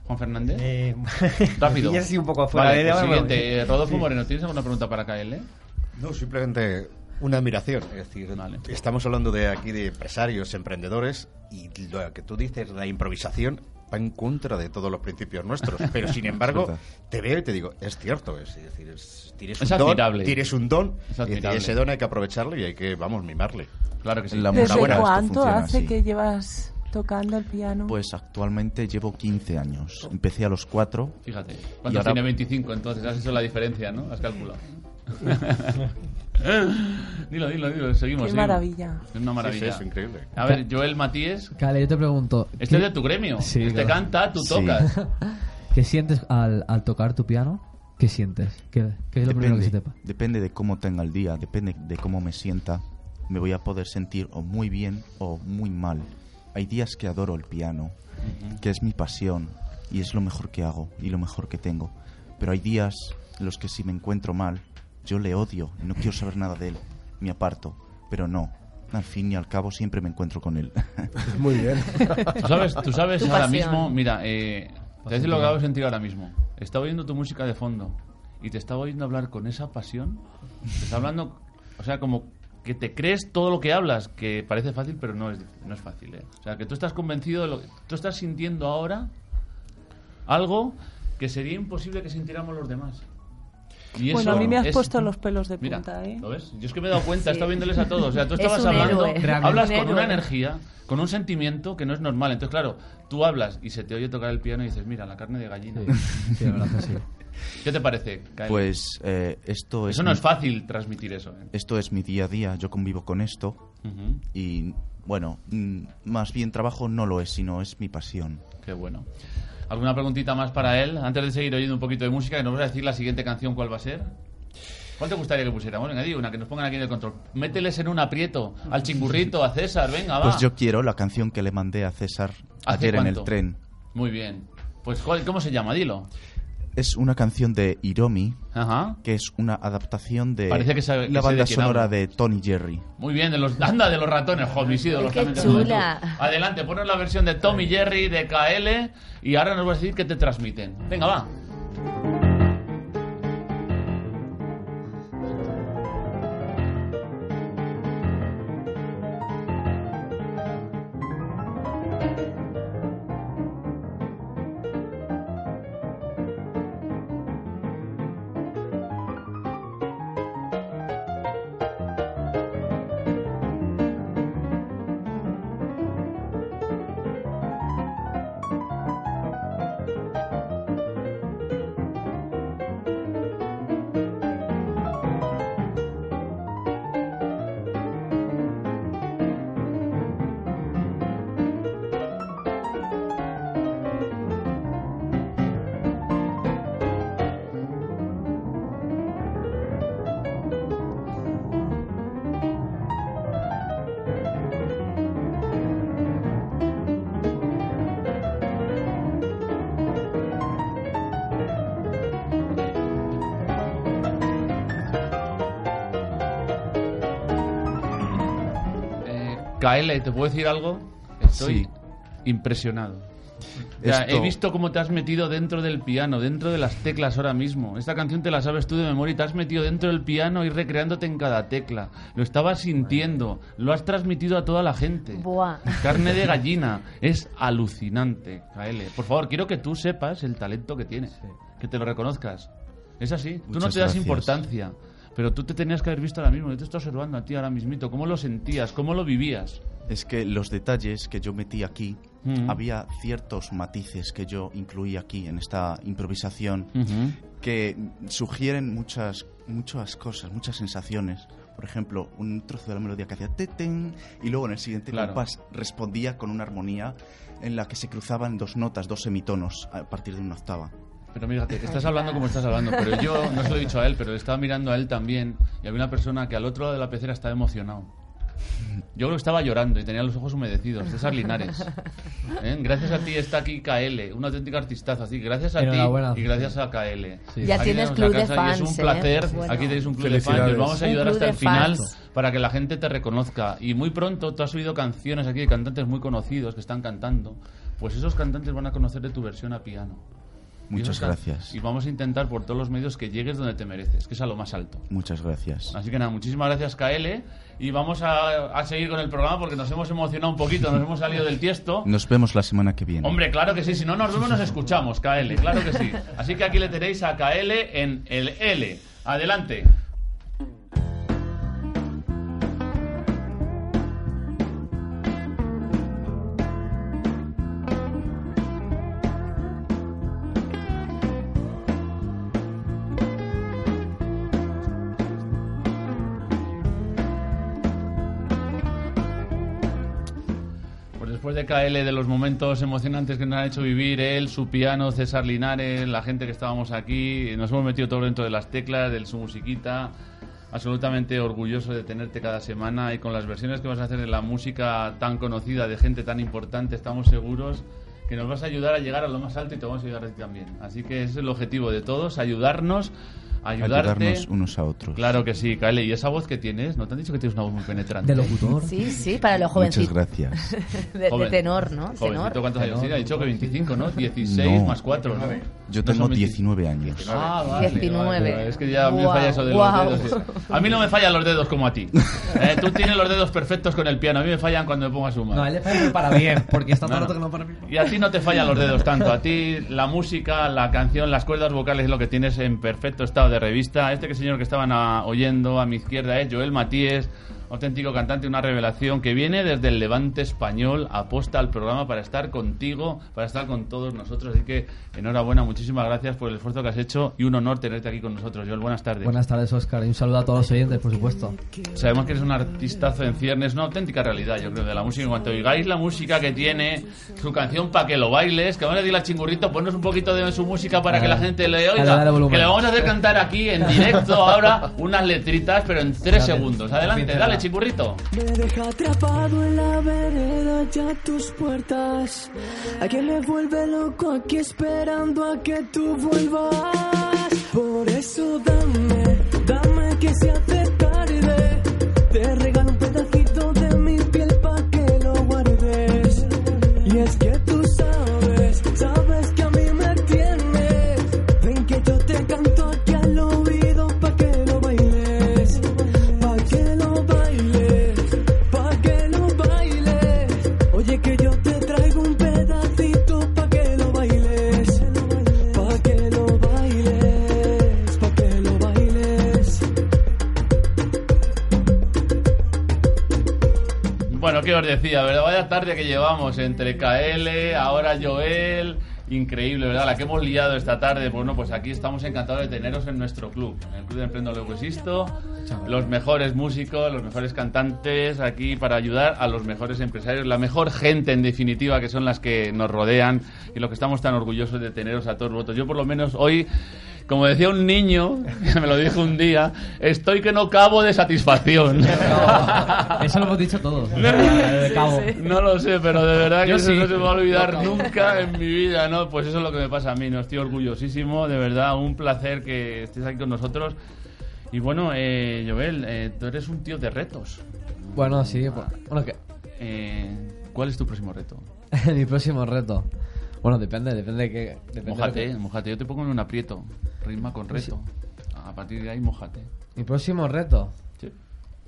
Speaker 2: Juan Fernández.
Speaker 4: Eh, [laughs]
Speaker 2: Rápido.
Speaker 4: pillas así un poco fuera
Speaker 2: Vale,
Speaker 4: de-
Speaker 2: pues siguiente. Eh, Rodolfo
Speaker 4: sí.
Speaker 2: Moreno, ¿tienes alguna pregunta para KL?
Speaker 6: No, simplemente una admiración. Es decir, estamos hablando de aquí de empresarios, emprendedores, y lo que tú dices, la improvisación va en contra de todos los principios nuestros. [laughs] Pero sin embargo, te veo y te digo, es cierto. Es decir, es- tienes,
Speaker 2: Es
Speaker 6: un don,
Speaker 2: admirable.
Speaker 6: tienes un don,
Speaker 2: Es
Speaker 6: y ese don hay que aprovecharlo y hay que, vamos, mimarle.
Speaker 2: Claro que sí.
Speaker 5: La
Speaker 10: ¿Desde
Speaker 5: música, esto
Speaker 10: cuánto
Speaker 5: funciona
Speaker 10: hace
Speaker 5: así.
Speaker 10: que llevas tocando el piano?
Speaker 5: Pues actualmente llevo 15 años. Empecé a los 4.
Speaker 2: Fíjate.
Speaker 5: y
Speaker 2: ¿Cuántos
Speaker 5: ahora-
Speaker 2: tiene 25? Entonces, has hecho la diferencia, ¿no? Has calculado. [laughs] dilo, dilo, dilo. Seguimos.
Speaker 10: Qué
Speaker 2: seguimos.
Speaker 10: maravilla.
Speaker 2: Es una maravilla.
Speaker 6: Sí, sí, es increíble.
Speaker 2: A ver, Joel Matías.
Speaker 7: Cale, yo te pregunto.
Speaker 2: Este es
Speaker 7: ¿qué-
Speaker 2: de tu gremio.
Speaker 7: Sí,
Speaker 2: este
Speaker 7: claro.
Speaker 2: canta, tú
Speaker 5: Sí.
Speaker 2: tocas. [laughs]
Speaker 7: ¿Qué sientes al, al tocar tu piano? ¿Qué sientes? ¿Qué, qué es lo primero que se te pasa?
Speaker 5: depende de cómo tenga el día, depende de cómo me sienta. Me voy a poder sentir o muy bien o muy mal. Hay días que adoro el piano, que es mi pasión y es lo mejor que hago y lo mejor que tengo. Pero hay días en los que si me encuentro mal, yo le odio y no quiero saber nada de él. Me aparto, pero no. Al fin y al cabo siempre me encuentro con él. [laughs]
Speaker 9: Muy bien.
Speaker 2: Tú sabes, tú sabes
Speaker 5: Tu
Speaker 2: ahora
Speaker 5: pasión.
Speaker 2: mismo, mira, eh, te voy a decir lo que acabo de sentir ahora mismo. Estaba oyendo tu música de fondo y te estaba oyendo hablar con esa pasión. Te está hablando, o sea, como que te crees todo lo que hablas, que parece fácil, pero no es, no es fácil. ¿eh? O sea, que tú estás convencido de lo que tú estás sintiendo ahora algo que sería imposible que sintiéramos los demás. Y
Speaker 10: Bueno, a mí me has
Speaker 2: es-
Speaker 10: puesto los pelos de
Speaker 2: Mira,
Speaker 10: punta, ¿eh?
Speaker 2: ¿lo ves? Yo es que me he dado cuenta, he
Speaker 10: Sí.
Speaker 2: estado viéndoles a todos. O sea, tú [laughs]
Speaker 10: Es
Speaker 2: estabas
Speaker 10: un
Speaker 2: hablando,
Speaker 10: héroe.
Speaker 2: hablas
Speaker 10: Un
Speaker 2: con una energía, con un sentimiento que no es normal. Entonces, claro, tú hablas y se te oye tocar el piano y dices, mira, la carne de gallina.
Speaker 7: Sí, la verdad sí. [laughs]
Speaker 2: ¿Qué te parece? Kael?
Speaker 5: Pues eh, esto es...
Speaker 2: Eso no
Speaker 5: mi-
Speaker 2: es fácil transmitir eso. ¿eh?
Speaker 5: Esto es mi día a día, yo convivo con esto
Speaker 2: Ujú.
Speaker 5: y bueno, mm, más bien trabajo no lo es, sino es mi pasión.
Speaker 2: Qué bueno. ¿Alguna preguntita más para él? Antes de seguir oyendo un poquito de música, que nos vas a decir la siguiente canción cuál va a ser. ¿Cuál te gustaría que pusiéramos? Venga, di una, que nos pongan aquí en el control. Mételes en un aprieto, al chingurrito, a César, venga, va.
Speaker 5: Pues yo quiero la canción que le mandé a César
Speaker 2: ¿Hace
Speaker 5: ayer en el tren.
Speaker 2: Muy bien. Pues, ¿cuál- ¿cómo se llama? Dilo.
Speaker 5: Es una canción de Hiromi,
Speaker 2: Ajá.
Speaker 5: que es una adaptación de
Speaker 2: Parece que sabe- que
Speaker 5: la
Speaker 2: sé de
Speaker 5: banda
Speaker 2: quién
Speaker 5: sonora de Tony Jerry.
Speaker 2: Muy bien, de los, anda de los ratones, homicidio. Los
Speaker 8: Qué
Speaker 2: también te tú.
Speaker 8: chula.
Speaker 2: Adelante, ponos la versión de Tommy Jerry, de KL, y ahora nos vas a decir qué te transmiten. Venga, va. KL, ¿te puedo decir algo? Estoy
Speaker 5: Sí.
Speaker 2: impresionado. O sea,
Speaker 5: Esto-
Speaker 2: He visto cómo te has metido dentro del piano, dentro de las teclas ahora mismo. Esta canción te la sabes tú de memoria y te has metido dentro del piano y recreándote en cada tecla. Lo estabas sintiendo, lo has transmitido a toda la gente.
Speaker 8: Buah.
Speaker 2: Carne de gallina. Es alucinante, KL. Por favor, quiero que tú sepas el talento que tienes. Que te lo reconozcas. Es así. tú no
Speaker 5: Muchas
Speaker 2: te das
Speaker 5: gracias.
Speaker 2: importancia. Pero tú te tenías que haber visto ahora mismo. Yo te estoy observando a ti ahora mismito. ¿Cómo lo sentías? ¿Cómo lo vivías?
Speaker 5: Es que los detalles que yo metí aquí, había ciertos matices que yo incluí aquí en esta improvisación que sugieren muchas, muchas cosas, muchas sensaciones. Por ejemplo, un trozo de la melodía que hacía tetén y luego en el siguiente
Speaker 2: Claro.
Speaker 5: compás respondía con una armonía en la que se cruzaban dos notas, dos semitonos a partir de una octava.
Speaker 2: Pero mírate, que estás hablando como estás hablando, pero yo no se lo he dicho a él, pero le estaba mirando a él también y había una persona que al otro lado de la pecera estaba emocionado. Yo creo que estaba llorando y tenía los ojos humedecidos. César Linares. ¿Eh? Gracias a ti está aquí KL, un auténtico artistazo. Así que gracias a ti y gracias a KL.
Speaker 8: Ya
Speaker 2: Aquí
Speaker 8: tienes club de
Speaker 2: casa y es
Speaker 8: fans,
Speaker 2: un
Speaker 8: ¿eh?
Speaker 2: placer.
Speaker 8: Bueno.
Speaker 2: Aquí tenéis un club de fans. y os vamos a ayudar hasta el final
Speaker 8: fans.
Speaker 2: para que la gente te reconozca. Y muy pronto tú has oído canciones aquí de cantantes muy conocidos que están cantando. Pues esos cantantes van a conocer de tu versión a piano.
Speaker 5: Muchas gracias.
Speaker 2: Y vamos a intentar por todos los medios que llegues donde te mereces, que es a lo más alto.
Speaker 5: Muchas gracias.
Speaker 2: Así que nada, muchísimas gracias KL y vamos a, a seguir con el programa porque nos hemos emocionado un poquito, nos hemos salido del tiesto. [laughs]
Speaker 5: Nos vemos la semana que viene.
Speaker 2: Hombre, claro que sí, si no nos vemos nos escuchamos, KL, claro que sí. Así que aquí le tenéis a KL en el L. Adelante. Pues después de KL, de los momentos emocionantes que nos han hecho vivir él, su piano, César Linares, la gente que estábamos aquí, nos hemos metido todo dentro de las teclas, de su musiquita. Absolutamente orgulloso de tenerte cada semana y con las versiones que vas a hacer de la música tan conocida, de gente tan importante, estamos seguros que nos vas a ayudar a llegar a lo más alto y te vamos a ayudar a ti también. Así que ese es el objetivo de todos, ayudarnos, ayudarte.
Speaker 5: Ayudarnos unos a otros.
Speaker 2: Claro que sí, KL. ¿Y esa voz que tienes? ¿No te han dicho que tienes una voz muy penetrante?
Speaker 7: De locutor.
Speaker 8: Sí, sí, para los
Speaker 5: Muchas
Speaker 8: jovencitos.
Speaker 5: gracias. [laughs]
Speaker 8: De, de tenor, ¿no?
Speaker 2: Jovencito,
Speaker 8: Tenor.
Speaker 2: ¿cuántos años tiene? Ha dicho que 25, ¿no? 16
Speaker 5: No.
Speaker 2: más 4, ¿no?
Speaker 5: Yo tengo
Speaker 2: son 20.
Speaker 5: 19 años.
Speaker 2: Ah, vale,
Speaker 8: 19.
Speaker 2: vale. Es que ya me
Speaker 8: Guau,
Speaker 2: falla eso de
Speaker 8: guau.
Speaker 2: los dedos. A mí no me fallan los dedos como a ti. [laughs] Eh, tú tienes los dedos perfectos con el piano. A mí me fallan cuando me pongo a sumar.
Speaker 7: No, a él le falla para bien, porque está todo
Speaker 2: No,
Speaker 7: que no para bien.
Speaker 2: Y a ti no te fallan los dedos tanto. A [laughs] ti la música, la canción, las cuerdas vocales es lo que tienes en perfecto estado de revista. Este que señor que estaban ah, oyendo a mi izquierda es Joel Matíes, auténtico cantante, una revelación que viene desde el Levante español, aposta al programa para estar contigo, para estar con todos nosotros. Así que enhorabuena, muchísimas gracias por el esfuerzo que has hecho y un honor tenerte aquí con nosotros. Joel, buenas tardes.
Speaker 7: Buenas tardes, Oscar, y un saludo a todos los oyentes, por supuesto.
Speaker 2: Sabemos que eres un artistazo en ciernes, una auténtica realidad, yo creo, de la música. En cuanto oigáis la música que tiene, su canción para que lo bailes, que vamos a decirle al chingurrito, ponnos un poquito de su música para que la gente le
Speaker 7: Dale,
Speaker 2: oiga.
Speaker 7: dale.
Speaker 2: Que le vamos a hacer cantar aquí en directo ahora unas letritas, pero en tres
Speaker 7: Dale.
Speaker 2: segundos. Adelante,
Speaker 7: Pincela.
Speaker 20: Me deja atrapado en la vereda ya tus puertas. A quien le vuelve loco aquí esperando a que tú vuelvas. Por eso dame, dame que se hace
Speaker 2: ¿qué os decía? ¿Verdad? Vaya tarde que llevamos entre KL, ahora Joel. Increíble, ¿verdad? La que hemos liado esta tarde. Bueno, pues aquí estamos encantados de teneros en nuestro club, en el Club de Emprendo Luego Existo. Los mejores músicos, los mejores cantantes aquí para ayudar a los mejores empresarios, la mejor gente en definitiva que son las que nos rodean y lo que estamos tan orgullosos de teneros a todos votos. Yo por lo menos hoy, como decía un niño, que me lo dijo un día, estoy que no cabo de satisfacción. [laughs]
Speaker 7: Eso lo hemos dicho todos. o sea, de cabo.
Speaker 2: No lo sé, pero de verdad que
Speaker 7: Yo
Speaker 2: eso
Speaker 7: sí.
Speaker 2: no se me va a olvidar
Speaker 7: cabo.
Speaker 2: nunca en mi vida, ¿no? Pues eso es lo que me pasa a mí, ¿no? Estoy orgullosísimo, de verdad, un placer que estés aquí con nosotros. Y bueno, eh, Joel, eh, tú eres un tío de retos.
Speaker 7: Bueno, sí. pues, Bueno, que
Speaker 2: eh, ¿cuál es tu próximo reto? [laughs]
Speaker 7: Mi próximo reto. Bueno, depende, depende de qué. Depende
Speaker 2: Mójate,
Speaker 7: que-
Speaker 2: mójate. Yo te pongo en un aprieto. Rima con reto. A partir de ahí, mójate.
Speaker 7: Mi próximo reto.
Speaker 2: Sí.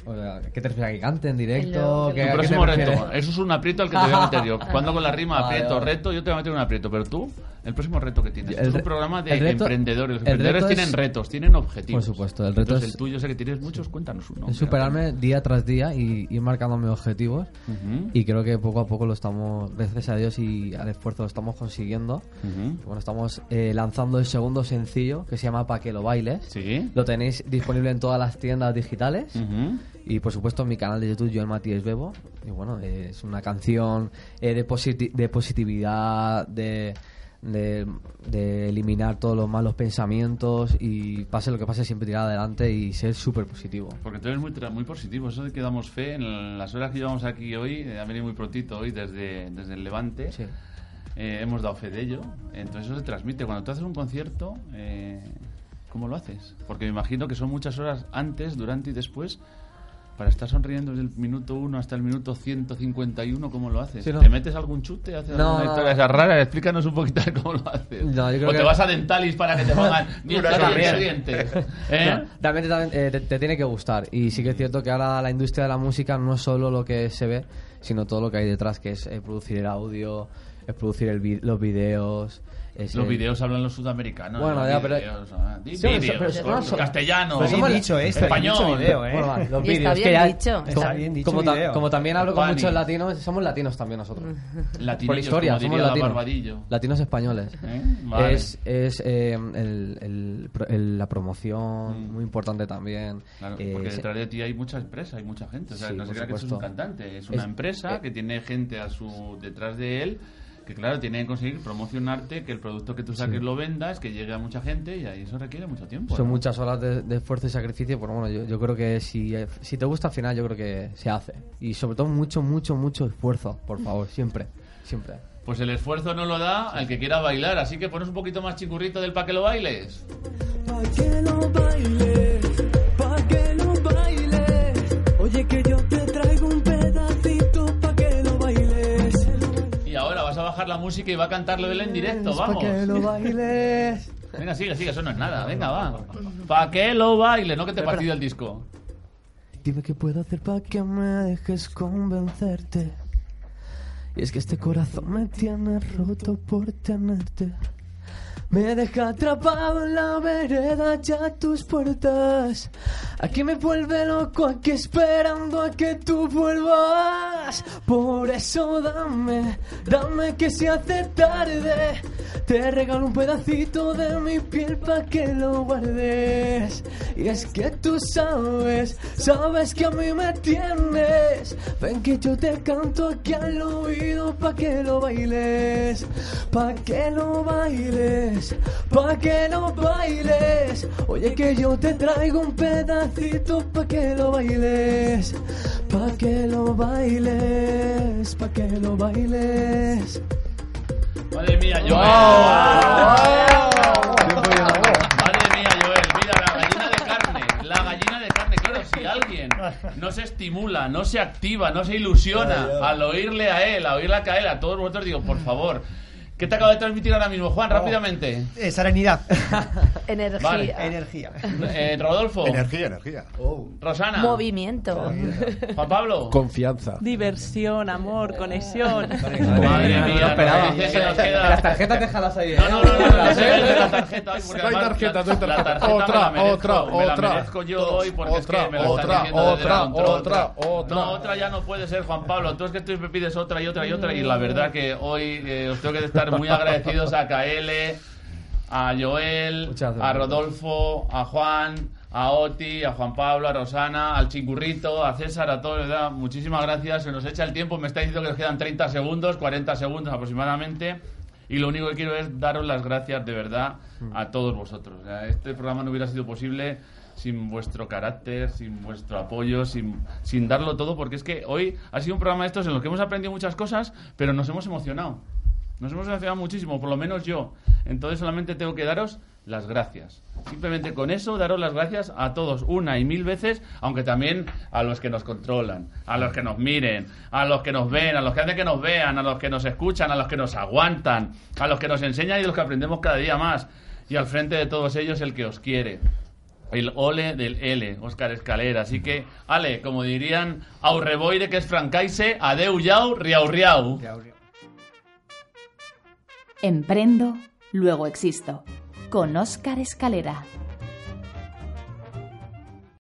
Speaker 7: O sea, ¿Qué te refieres? ¿A que cante en directo? ¿Qué-
Speaker 2: Tu próximo reto. Eso es un aprieto al que te voy a meter yo. [laughs] Cuando con la rima aprieto, reto, yo te voy a meter un aprieto. Pero tú, el próximo reto que tienes.
Speaker 7: El
Speaker 2: es un programa de
Speaker 7: reto-
Speaker 2: emprendedores. Los emprendedores
Speaker 7: reto
Speaker 2: tienen
Speaker 7: es-
Speaker 2: retos, tienen objetivos.
Speaker 7: Por supuesto, el reto
Speaker 2: Entonces,
Speaker 7: es-
Speaker 2: el tuyo sé que tienes muchos, cuéntanos uno.
Speaker 7: Es superarme día tras día y ir marcando mis objetivos.
Speaker 2: Ujú.
Speaker 7: Y creo que poco a poco lo estamos, gracias a Dios y al esfuerzo, lo estamos consiguiendo.
Speaker 2: Ujú.
Speaker 7: Bueno, estamos eh, lanzando el segundo sencillo que se llama Pa' que lo bailes.
Speaker 2: Sí.
Speaker 7: Lo tenéis disponible en todas las tiendas digitales.
Speaker 2: Ujú.
Speaker 7: Y por supuesto en mi canal de YouTube, Joel Matías Bebo. Y bueno, eh, es una canción eh, de, positi- de positividad, de, de, de eliminar todos los malos pensamientos y pase lo que pase, siempre tirar adelante y ser súper positivo.
Speaker 2: Porque tú eres muy, muy positivo, eso de que damos fe. En las horas que llevamos aquí hoy, eh, ha venido muy prontito hoy desde, desde el Levante, eh, hemos dado fe de ello. Entonces eso se transmite. Cuando tú haces un concierto, eh, ¿cómo lo haces? Porque me imagino que son muchas horas antes, durante y después. Para estar sonriendo desde el minuto 1 hasta el minuto 151, ¿cómo lo haces?
Speaker 7: Sí, no.
Speaker 2: ¿Te metes algún chute? ¿Haces
Speaker 7: No,
Speaker 2: alguna
Speaker 7: no.
Speaker 2: historia esa rara? Explícanos un poquito cómo lo haces.
Speaker 7: No, yo creo
Speaker 2: o te
Speaker 7: que-
Speaker 2: vas a Dentalis para que te pongan [laughs] dientes dientes. ¿Eh?
Speaker 7: No, realmente también, eh, te, te tiene que gustar. Y sí que es cierto que ahora la industria de la música no es solo lo que se ve, sino todo lo que hay detrás, que es eh, producir el audio, es producir el vi- los videos. Es,
Speaker 2: Los videos hablan los sudamericanos.
Speaker 7: Bueno, ya, pero-
Speaker 2: videos, ah, di
Speaker 7: Sí, pero- no,
Speaker 2: castellano,
Speaker 7: somos-
Speaker 4: dicho, bien
Speaker 2: español.
Speaker 4: dicho video, eh.
Speaker 7: Bueno, vale, los
Speaker 8: Y está bien
Speaker 7: que ya-
Speaker 8: dicho.
Speaker 7: como-
Speaker 4: Está bien dicho
Speaker 7: como, ta- como también hablo con
Speaker 2: Pani.
Speaker 7: muchos latinos, somos latinos también nosotros.
Speaker 2: Latinillos,
Speaker 7: Por historia,
Speaker 2: como
Speaker 7: somos latinos. Latinos españoles.
Speaker 2: ¿Eh? Vale.
Speaker 7: Es, es eh, el- el el- la promoción, muy importante también.
Speaker 2: Claro,
Speaker 7: Eh,
Speaker 2: porque detrás de ti hay mucha empresa, hay mucha gente. O sea,
Speaker 7: Sí,
Speaker 2: no se crea que esto es un cantante, es una
Speaker 7: Es-
Speaker 2: empresa
Speaker 7: eh,
Speaker 2: que tiene gente a su detrás de él que claro, tiene que conseguir promocionarte, que el producto que tú saques
Speaker 7: Sí.
Speaker 2: lo vendas, que llegue a mucha gente y ahí eso requiere mucho tiempo.
Speaker 7: Son
Speaker 2: ¿no?
Speaker 7: muchas horas de, de esfuerzo y sacrificio, pero bueno, yo, yo creo que si, si te gusta al final, yo creo que se hace. Y sobre todo mucho, mucho, mucho esfuerzo, por favor, siempre, siempre.
Speaker 2: Pues el esfuerzo no lo da al que quiera bailar, así que pones un poquito más chingurrito del pa' que lo bailes.
Speaker 20: Pa' que lo bailes,
Speaker 2: bajar la música y va a cantarlo él en directo,
Speaker 7: Pa'
Speaker 2: vamos.
Speaker 7: que lo bailes. [laughs]
Speaker 2: Venga, sigue, sigue, eso no es nada, venga, va. Pa' que lo baile, no que te partido el disco.
Speaker 7: Dime qué puedo hacer para que me dejes convencerte. Y es que este corazón me tiene roto por tenerte. Me deja atrapado en la vereda ya tus puertas. Aquí me vuelve loco, aquí esperando a que tú vuelvas. Por eso dame, dame que se hace tarde. Te regalo un pedacito de mi piel pa' que lo guardes. Y es que tú sabes, sabes que a mí me tienes. Ven que yo te canto aquí al oído pa' que lo bailes. Pa' que lo bailes, pa' que lo bailes. Oye que yo te traigo un pedacito pa' que lo bailes. Pa' que lo bailes, pa' que lo bailes.
Speaker 2: Madre mía, Joel. Madre mía, Joel. Mira, la gallina de carne. La gallina de carne. Claro, si alguien no se estimula, no se activa, no se ilusiona al oírle a él, a oírle a él, a todos vosotros, digo, por favor. ¿Qué te acabo de transmitir ahora mismo, Juan? Rápidamente.
Speaker 4: Eh, serenidad.
Speaker 8: Energía.
Speaker 2: Vale.
Speaker 4: Energía.
Speaker 2: Eh, Rodolfo.
Speaker 6: Energía, energía.
Speaker 2: Rosana.
Speaker 8: Movimiento.
Speaker 2: Juan Pablo.
Speaker 9: Confianza.
Speaker 10: Diversión, amor, conexión.
Speaker 2: Madre mía,
Speaker 7: esperaba.
Speaker 2: que nos queda-
Speaker 7: Las tarjetas déjalas ahí.
Speaker 2: No, no, no, no, no, sé de la tarjeta hoy, porque
Speaker 9: No hay tarjeta,
Speaker 2: la,
Speaker 9: no hay
Speaker 2: la
Speaker 9: tarjeta.
Speaker 2: me
Speaker 9: Otra,
Speaker 2: la
Speaker 9: otra,
Speaker 2: me la
Speaker 9: otra,
Speaker 2: merezco yo
Speaker 9: dos,
Speaker 2: hoy porque es
Speaker 9: otra,
Speaker 2: que me lo
Speaker 9: otra,
Speaker 2: están
Speaker 9: otra, otra, otra.
Speaker 2: No, otra ya no puede ser, Juan Pablo. Tú es que tú me pides otra y otra y otra y la verdad que hoy eh, os tengo que estar muy agradecidos a KL, a Joel, a Rodolfo, a Juan, a Oti, a Juan Pablo, a Rosana, al Chingurrito, a César, a todos, ¿verdad? Muchísimas gracias. Se nos echa el tiempo. Me está diciendo que nos quedan 30 segundos, 40 segundos aproximadamente. Y lo único que quiero es daros las gracias de verdad a todos vosotros. O sea, este programa no hubiera sido posible sin vuestro carácter, sin vuestro apoyo, sin, sin darlo todo, porque es que hoy ha sido un programa de estos en los que hemos aprendido muchas cosas, pero nos hemos emocionado. Nos hemos emocionado muchísimo, por lo menos yo. Entonces solamente tengo que daros las gracias. Simplemente con eso daros las gracias a todos una y mil veces, aunque también a los que nos controlan, a los que nos miren, a los que nos ven, a los que hacen que nos vean, a los que nos escuchan, a los que nos aguantan, a los que nos enseñan y los que aprendemos cada día más. Y al frente de todos ellos el que os quiere. El ole del L, Óscar Escalera. Así que, Ale, como dirían Aurreboire, que es francaise, adeu yau, riau riau.
Speaker 3: Emprendo, luego existo. Con Óscar Escalera.